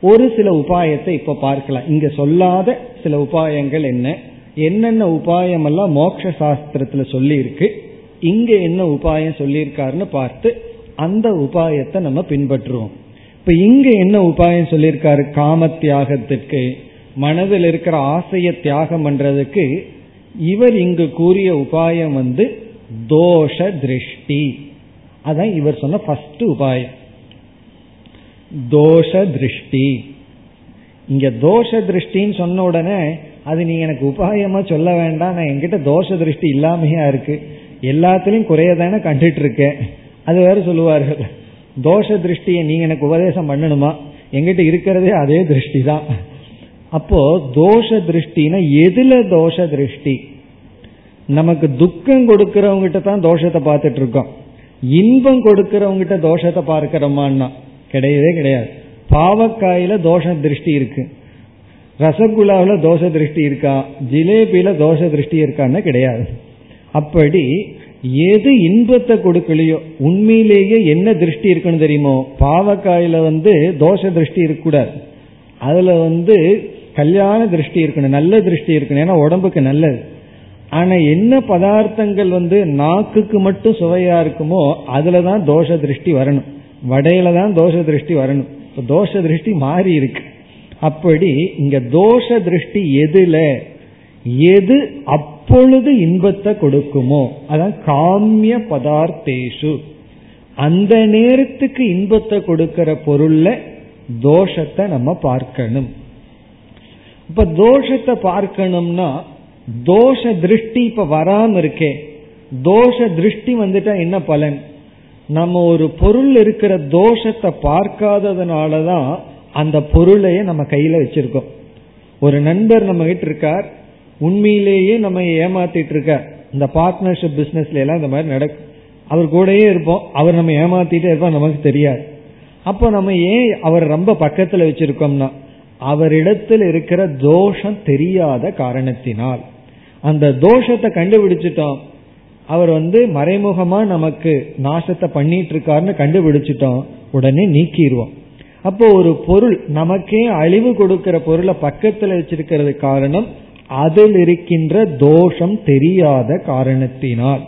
ஒரு சில உபாயத்தை இப்ப பார்க்கலாம். இங்க சொல்லாத சில உபாயங்கள் என்ன? என்னென்ன உபாயம் எல்லாம் மோட்ச சாஸ்திரத்துல சொல்லி இருக்கு இங்க என்ன உபாயம் சொல்லியிருக்காருன்னு பார்த்து அந்த உபாயத்தை நம்ம பின்பற்றுவோம். இப்ப இங்க என்ன உபாயம் சொல்லியிருக்காரு? காம தியாகத்திற்கு மனதில் இருக்கிற ஆசைய தியாகம் பண்றதுக்கு இவர் இங்கு கூறிய உபாயம் வந்து தோஷ திருஷ்டி. அதான் இவர் சொன்ன ஃபர்ஸ்ட் உபாயம். தோஷ திருஷ்டி. இங்க தோஷ திருஷ்டின்னு சொன்ன உடனே அது நீ எனக்கு உபாயமா சொல்ல வேண்டாம். நான் என்கிட்ட தோஷ திருஷ்டி இல்லாமையா இருக்கு. எல்லாத்திலையும் குறையதானே கண்டுட்டு இருக்கேன் அது வேற சொல்லுவார்கள். தோஷ திருஷ்டியை நீங்க எனக்கு உபதேசம் பண்ணணுமா? எங்கிட்ட இருக்கிறதே அதே திருஷ்டி தான் அப்போ தோஷ திருஷ்டினா எதுல தோஷ திருஷ்டி? நமக்கு துக்கம் கொடுக்கறவங்கிட்ட தான் தோஷத்தை பார்த்துட்டு இருக்கோம் இன்பம் கொடுக்கறவங்கிட்ட தோஷத்தை பார்க்கிறோமான்னா கிடையவே கிடையாது. பாவக்காயில தோஷ திருஷ்டி இருக்கு. ரசகுல்லாவில் தோஷ திருஷ்டி இருக்கா? ஜிலேபியில தோஷ திருஷ்டி இருக்கான்னு கிடையாது. அப்படி எது இன்பத்தை கொடுக்கலையோ உண்மையிலேயே என்ன திருஷ்டி இருக்குன்னு தெரியுமோ பாவக்காயில வந்து தோஷ திருஷ்டி இருக்கக்கூடாது. அதுல வந்து கல்யாண திருஷ்டி இருக்கணும் நல்ல திருஷ்டி இருக்கணும். ஏன்னா உடம்புக்கு நல்லது. ஆனா என்ன பதார்த்தங்கள் வந்து நாக்குக்கு மட்டும் சுவையா இருக்குமோ அதுலதான் தோஷ திருஷ்டி வரணும். வடையில தான் தோஷ திருஷ்டி வரணும். தோஷ திருஷ்டி மாறி இருக்கு. அப்படி இங்க தோஷ திருஷ்டி எதுல? எது அப்பொழுது இன்பத்தை கொடுக்குமோ? அதான் காமிய பதார்த்தேஷு. அந்த நேரத்துக்கு இன்பத்தை கொடுக்கிற பொருள்ல தோஷத்தை நம்ம பார்க்கணும். இப்ப தோஷத்தை பார்க்கணும்னா தோஷ திருஷ்டி இப்ப வராம இருக்கே. தோஷ திருஷ்டி வந்துட்டா என்ன பலன்? நம்ம ஒரு பொருள் இருக்கிற தோஷத்தை பார்க்காததுனாலதான் அந்த பொருளையே நம்ம கையில வச்சிருக்கோம். ஒரு நண்பர் நம்ம கிட்ட இருக்கார். உண்மையிலேயே நம்ம ஏமாத்திட்டு இருக்கார். இந்த பார்ட்னர்ஷிப் பிசினஸ்ல எல்லாம் இந்த மாதிரி நடக்கும் அவர் கூடயே இருப்போம். அவர் நம்ம ஏமாத்திட்டே இருப்போம். நமக்கு தெரியாது. அப்போ நம்ம ஏன் அவர் ரொம்ப பக்கத்துல வச்சிருக்கோம்னா அவரிடத்தில் இருக்கிற தோஷம் தெரியாத காரணத்தினால். அந்த தோஷத்தை கண்டுபிடிச்சிட்டோம். அவர் வந்து மறைமுகமா நமக்கு நாசத்தை பண்ணிட்டு இருக்காருன்னு கண்டுபிடிச்சிட்டோம். உடனே நீக்கிடுவோம் அப்போ ஒரு பொருள் நமக்கே அழிவு கொடுக்கிற பொருளை பக்கத்துல வச்சிருக்கிறது காரணம் அதில் இருக்கின்ற தோஷம் தெரியாத காரணத்தினால்.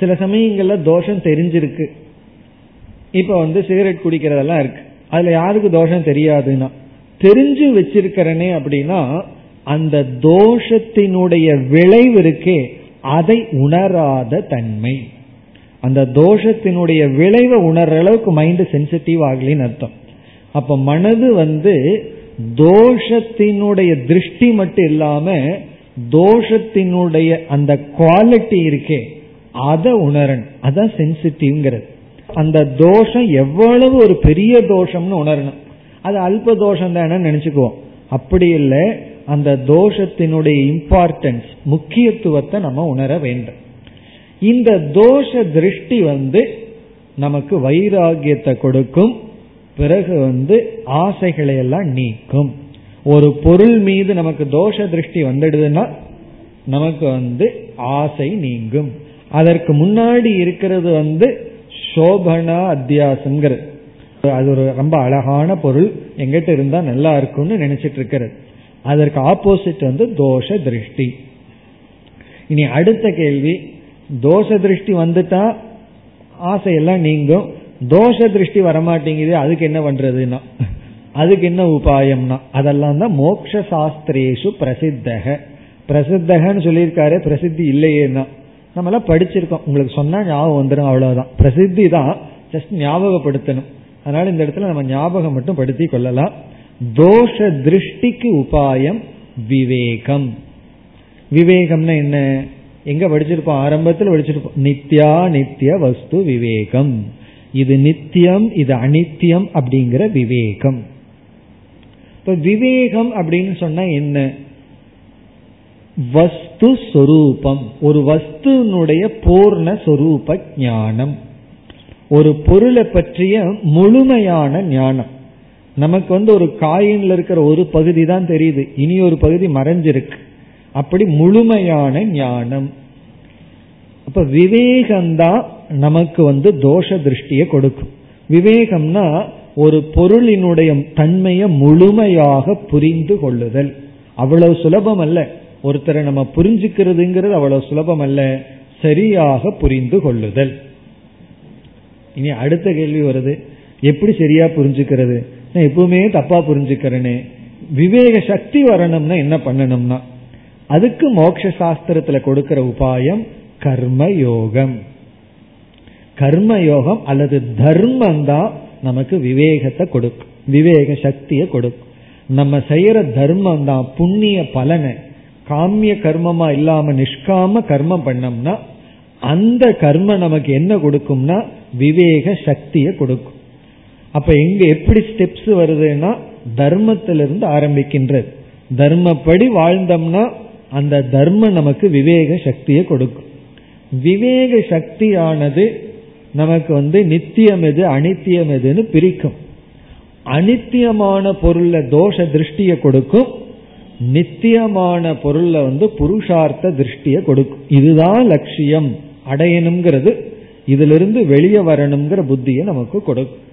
சில சமயங்கள்ல தோஷம் தெரிஞ்சிருக்கு. இப்ப வந்து சிகரெட் குடிக்கிறதெல்லாம் இருக்கு. அதுல யாருக்கு தோஷம் தெரியாதுன்னா தெரிஞ்சு வச்சிருக்கிறனே அப்படின்னா அந்த தோஷத்தினுடைய விளைவு இருக்கே அதை உணராத தன்மை. அந்த தோஷத்தினுடைய விளைவை உணர்ற அளவுக்கு மைண்ட் சென்சிட்டிவ் ஆகலின்னு அர்த்தம். அப்ப மனது வந்து தோஷத்தினுடைய திருஷ்டி மட்டும் இல்லாம தோஷத்தினுடைய அந்த குவாலிட்டி இருக்கே அதை உணரணும். அதான் சென்சிட்டிவ்ங்கிறது அந்த தோஷம் எவ்வளவு ஒரு பெரிய தோஷம்னு உணரணும். அது அல்ப தோஷம் தானே நினைச்சுக்குவோம். அப்படி இல்லை அந்த தோஷத்தினுடைய இம்பார்ட்டன்ஸ் முக்கியத்துவத்தை நம்ம உணர வேண்டும். இந்த தோஷ திருஷ்டி வந்து நமக்கு வைராகியத்தை கொடுக்கும். பிறகு வந்து ஆசைகளை எல்லாம் நீக்கும். ஒரு பொருள் மீது நமக்கு தோஷ திருஷ்டி வந்துடுதுன்னா நமக்கு வந்து ஆசை நீங்கும். அதற்கு முன்னாடி இருக்கிறது வந்து சோபனா அத்தியாசங்கிறது அது ஒரு ரொம்ப அழகான பொருள். எங்கிட்ட இருந்தா நல்லா இருக்கும்னு நினைச்சிட்டு இருக்கிறது அதற்கு ஆப்போசிட் வந்து தோஷ திருஷ்டி. இனி அடுத்த கேள்வி. தோஷ திருஷ்டி வந்துட்டா ஆசையெல்லாம் நீங்கும். தோஷ திருஷ்டி வரமாட்டேங்குது அதுக்கு என்ன பண்றதுன்னா? அதுக்கு என்ன உபாயம்னா? அதெல்லாம் தான் மோக்ஷ சாஸ்திரேஷு பிரசித்தக. பிரசித்தகன்னு சொல்லியிருக்காரு பிரசித்தி இல்லையேன்னா. நம்மளாம் படிச்சிருக்கோம். உங்களுக்கு சொன்னா ஞாபகம் வந்துடும் அவ்வளவுதான். பிரசித்தி தான் ஜஸ்ட் ஞாபகப்படுத்தணும். அதனால இந்த இடத்துல நம்ம ஞாபகம் மட்டும் படுத்தி கொள்ளலாம். தோஷ திருஷ்டிக்கு உபாயம் விவேகம். விவேகம்னா என்ன? எங்க படிச்சிருப்போம் ஆரம்பத்தில் படிச்சிருப்போம். நித்யா நித்திய வஸ்து விவேகம். இது நித்தியம் இது அனித்தியம் அப்படிங்கிற விவேகம். இப்ப விவேகம் அப்படின்னு சொன்னா என்ன? வஸ்து சொரூபம். ஒரு வஸ்துனுடைய பூர்ண சொரூப ஞானம். ஒரு பொருளை பற்றிய முழுமையான ஞானம். நமக்கு வந்து ஒரு காயின்ல இருக்கிற ஒரு பகுதி தான் தெரியுது. இனி ஒரு பகுதி மறைஞ்சிருக்கு. அப்படி முழுமையான ஞானம். அப்ப விவேகம்தான் நமக்கு வந்து தோஷ திருஷ்டியை கொடுக்கும். விவேகம்னா ஒரு பொருளினுடைய தன்மையை முழுமையாக புரிந்து கொள்ளுதல். அவ்வளவு சுலபம் அல்ல ஒருத்தரை நம்ம புரிஞ்சுக்கிறதுங்கிறது அவ்வளவு சுலபம் அல்ல சரியாக புரிந்து கொள்ளுதல். இனி அடுத்த கேள்வி வருது. எப்படி சரியா புரிஞ்சுக்கிறது? நான் எப்பவுமே தப்பா புரிஞ்சுக்கிறேனே. விவேக சக்தி வரணும்னா என்ன பண்ணணும்னா அதுக்கு மோட்ச சாஸ்திரத்துல கொடுக்கிற உபாயம் கர்ம யோகம் கர்ம யோகம் அல்லது தர்மம் தான் நமக்கு விவேகத்தை கொடுக்கும். விவேக சக்தியை கொடுக்கும். நம்ம செய்யற தர்மம் தான் புண்ணிய பலனை காமிய கர்மமா இல்லாம நிஷ்காம கர்மம் பண்ணோம்னா அந்த கர்ம நமக்கு என்ன கொடுக்கும்னா விவேக சக்தியை கொடுக்கும். அப்ப எங்க எப்படி ஸ்டெப்ஸ் வருதுன்னா தர்மத்திலிருந்து ஆரம்பிக்கின்றது. தர்மப்படி வாழ்ந்தோம்னா அந்த தர்மம் நமக்கு விவேக சக்தியை கொடுக்கும். விவேக சக்தியானது நமக்கு வந்து நித்தியம் எது அனித்தியம் எதுன்னு பிரிக்கும். அனித்தியமான பொருள்ல தோஷ திருஷ்டியை கொடுக்கும். நித்தியமான பொருள்ல வந்து புருஷார்த்த திருஷ்டியை கொடுக்கும். இதுதான் லட்சியம். அடையணுங்கிறது இதிலிருந்து வெளியே வரணுங்கிற புத்தியை நமக்கு கொடுக்கும்.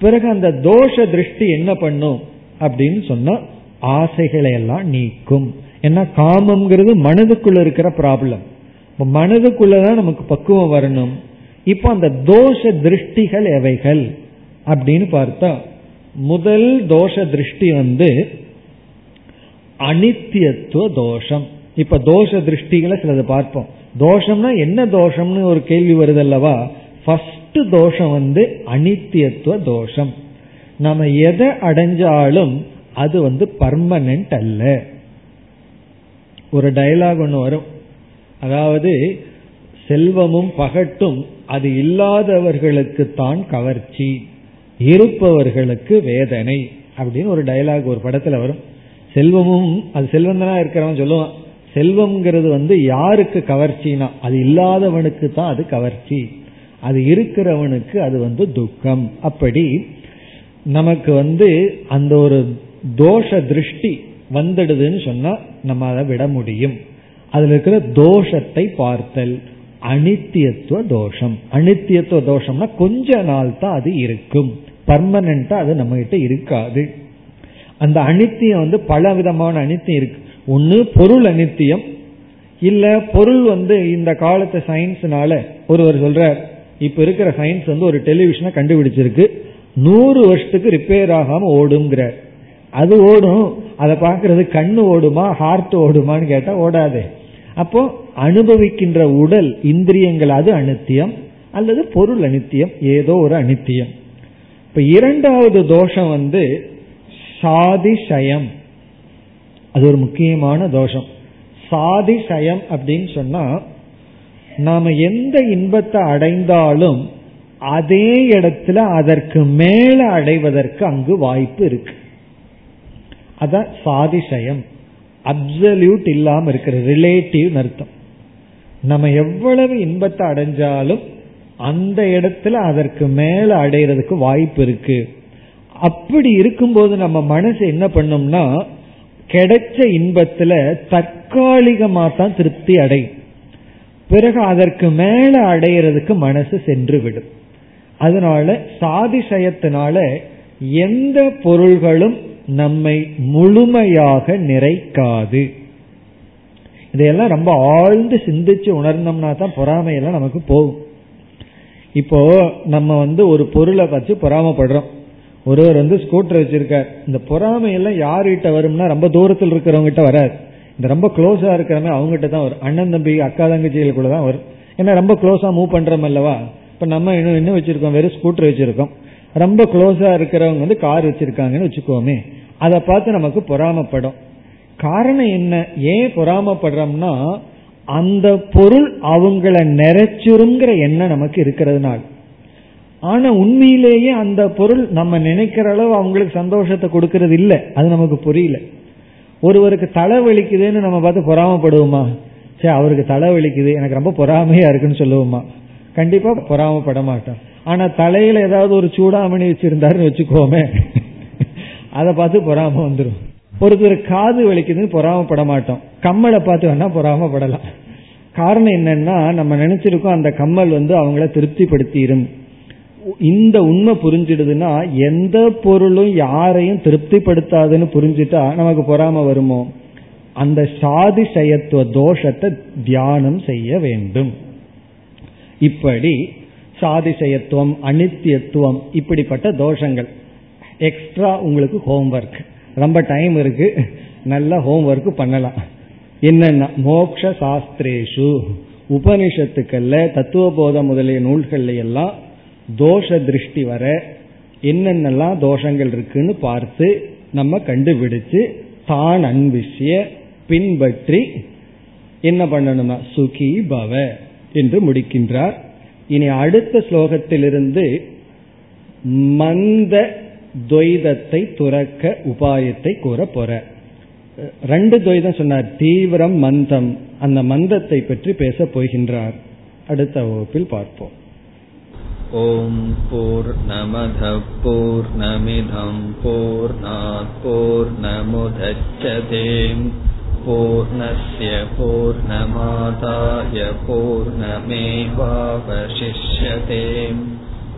பிறகு அந்த தோஷ திருஷ்டி என்ன பண்ணும் அப்படின்னு சொன்னா ஆசைகளை எல்லாம் நீக்கும். ஏன்னா காமம்ங்கிறது மனதுக்குள்ள இருக்கிற ப்ராப்ளம் மனதுக்குள்ளதான் நமக்கு பக்குவம் வரணும். இப்போ அந்த தோஷ திருஷ்டிகள் எவைகள்? அப்படின்னு பார்த்தா முதல் தோஷ திருஷ்டி வந்து அனித்தியத்துவ தோஷம். இப்ப தோஷ திருஷ்டிகளை சிலது பார்ப்போம். தோஷம்னா என்ன தோஷம்னு ஒரு கேள்வி வருது அல்லவா ஃபர்ஸ்ட் தோஷம் வந்து அனித்தியத்துவ தோஷம். நம்ம எதை அடைஞ்சாலும் அது வந்து பர்மனன்ட் அல்ல. ஒரு டயலாக் ஒன்று வரும். அதாவது செல்வமும் பகட்டும் அது இல்லாதவர்களுக்கு தான் கவர்ச்சி இருப்பவர்களுக்கு வேதனை அப்படின்னு ஒரு டயலாக் ஒரு படத்துல வரும். செல்வமும் அது செல்வந்தனா இருக்கிறவன் சொல்லுவான். செல்வம்ங்கிறது வந்து யாருக்கு கவர்ச்சினா அது இல்லாதவனுக்கு தான் அது கவர்ச்சி. அது இருக்கிறவனுக்கு அது வந்து துக்கம். அப்படி நமக்கு வந்து அந்த ஒரு தோஷ திருஷ்டி வந்துடுதுன்னு சொன்னா நம்ம அதை விட முடியும். அதுல இருக்கிற தோஷத்தை பார்த்தல். அனித்தியத்துவ தோஷம். அனித்தியத்துவ தோஷம்னா கொஞ்ச நாள் தான் அது இருக்கும். பர்மனண்டா அது நம்ம கிட்ட இருக்காது. அந்த அனித்தியம் வந்து பல விதமான அனித்தியம் இருக்கு. ஒன்னு பொருள் அனித்தியம். இல்ல பொருள் வந்து இந்த காலத்து சயின்ஸ்னால ஒருவர் சொல்றார் இப்ப இருக்கிற சயின்ஸ் வந்து ஒரு டெலிவிஷனை கண்டுபிடிச்சிருக்கு. நூறு வருஷத்துக்கு ரிப்பேர் ஆகாம ஓடுங்கிற அது ஓடும். அதை பார்க்கறது கண்ணு ஓடுமா ஹார்ட் ஓடுமான்னு கேட்டா ஓடாது. அப்போ அனுபவிக்கின்ற உடல் இந்திரியங்கள் அது அனித்தியம் அல்லது பொருள் அனித்தியம் ஏதோ ஒரு அனித்தியம். இப்ப இரண்டாவது தோஷம் வந்து சாதிசயம் அது ஒரு முக்கியமான தோஷம். சாதிசயம் அப்படின்னு சொன்னா நாம எந்த இன்பத்தை அடைந்தாலும் அதே இடத்துல அதற்கு மேல அடைவதற்கு அங்கு வாய்ப்பு இருக்கு. அதான் சாதிசயம். அப்சல்யூட் இல்லாம இருக்கிற ரிலேட்டிவ் அர்த்தம். நம்ம எவ்வளவு இன்பத்தை அடைஞ்சாலும் அந்த இடத்துல அதற்கு மேல அடைகிறதுக்கு வாய்ப்பு இருக்கு. அப்படி இருக்கும்போது நம்ம மனசு என்ன பண்ணும்னா கிடைச்ச இன்பத்துல தற்காலிகமா தான் திருப்தி அடையும். பிறகு அதற்கு மேல அடையிறதுக்கு மனசு சென்று விடும். அதனால சாதிசயத்தினால எந்த பொருள்களும் நம்மை முழுமையாக நிறைக்காது. இதையெல்லாம் ரொம்ப ஆழ்ந்து சிந்திச்சு உணர்ந்தோம்னா தான் பொறாமையெல்லாம் நமக்கு போகும். இப்போ நம்ம வந்து ஒரு பொருளை வச்சு பொறாமப்படுறோம். ஒருவர் வந்து ஸ்கூட்டர் வச்சிருக்கார். இந்த பொறாமையெல்லாம் யார்கிட்ட வரும்னா ரொம்ப தூரத்தில் இருக்கிறவங்ககிட்ட வராது. இந்த ரொம்ப க்ளோஸா இருக்கிறவங்க அவங்ககிட்ட தான் வரும். அண்ணன் தம்பி அக்கா தங்கச்சிகளுக்குள்ள தான் வரும். ஏன்னா ரொம்ப க்ளோஸா மூவ் பண்றோம் அல்லவா? இப்ப நம்ம இன்னும் என்ன வச்சிருக்கோம். வெறும் ஸ்கூட்டர் வச்சிருக்கோம். ரொம்ப க்ளோஸா இருக்கிறவங்க வந்து கார் வச்சிருக்காங்கன்னு வச்சுக்கோமே. அதை பார்த்து நமக்கு பொறாமப்படும். காரணம் என்ன? ஏன் பொறாமப்படுறோம்னா அந்த பொருள் அவங்கள நிறைச்சிருங்கிற எண்ணம் நமக்கு இருக்கிறதுனால. ஆனா உண்மையிலேயே அந்த பொருள் நம்ம நினைக்கிற அளவு அவங்களுக்கு சந்தோஷத்தை கொடுக்கறது இல்லை. அது நமக்கு புரியல. ஒருவருக்கு தலை வலிக்குதுன்னு நம்ம பார்த்து பொறாமப்படுவோமா? சரி அவருக்கு தலை வலிக்குது. எனக்கு ரொம்ப பொறாமையா இருக்குன்னு சொல்லுவோமா? கண்டிப்பா பொறாமப்பட மாட்டோம். ஆனா தலையில ஏதாவது ஒரு சூடாமணி வச்சிருந்தாருன்னு வச்சுக்கோமே. அதை பார்த்து பொறாம வந்துடும் ஒருத்தர் காது வலிக்குதுன்னு பொறாமப்பட மாட்டோம். கம்மலை பார்த்து வேணா பொறாமப்படலாம். காரணம் என்னன்னா நம்ம நினைச்சிருக்கோம் அந்த கம்மல் வந்து அவங்கள திருப்திப்படுத்திடும் இந்த உண்மை புரிஞ்சிடுதுன்னா எந்த பொருளும் யாரையும் திருப்திப்படுத்தாதுன்னு புரிஞ்சுட்டா நமக்கு பொறாம வருமோ? அந்த சாதிசயத்துவ தோஷத்தை தியானம் செய்ய வேண்டும். இப்படி சாதிசயத்துவம் அனித்தியத்துவம் இப்படிப்பட்ட தோஷங்கள். எக்ஸ்ட்ரா உங்களுக்கு ஹோம்ஒர்க் ரொம்ப டைம் இருக்கு. நல்ல ஹோம்ஒர்க் பண்ணலாம். என்னன்னா மோக்ஷ சாஸ்திரேஷு உபனிஷத்துக்கள்ல தத்துவ போத முதலிய நூல்கள்ல எல்லாம் தோஷ திருஷ்டி வர என்னென்னலாம் தோஷங்கள் இருக்குன்னு பார்த்து நம்ம கண்டுபிடிச்சு தான் அன்பிஷ்ய பின்பற்றி என்ன பண்ணணுமா சுகி பவ என்று முடிக்கின்றார். இனி அடுத்த ஸ்லோகத்திலிருந்து மந்த துவைதத்தை துறக்க உபாயத்தை கூற போற. ரெண்டு துவைதம் சொன்னார். தீவிரம் மந்தம். அந்த மந்தத்தை பற்றி பேச போகின்றார். அடுத்த வகுப்பில் பார்ப்போம். ஓம் போர் நமத போர் நமிதம் போர் போர் நமுதச்சதேம் பூர்ணய பூர்ணமாதாய பூர்ணமேவாவசிஷ்யதேம்.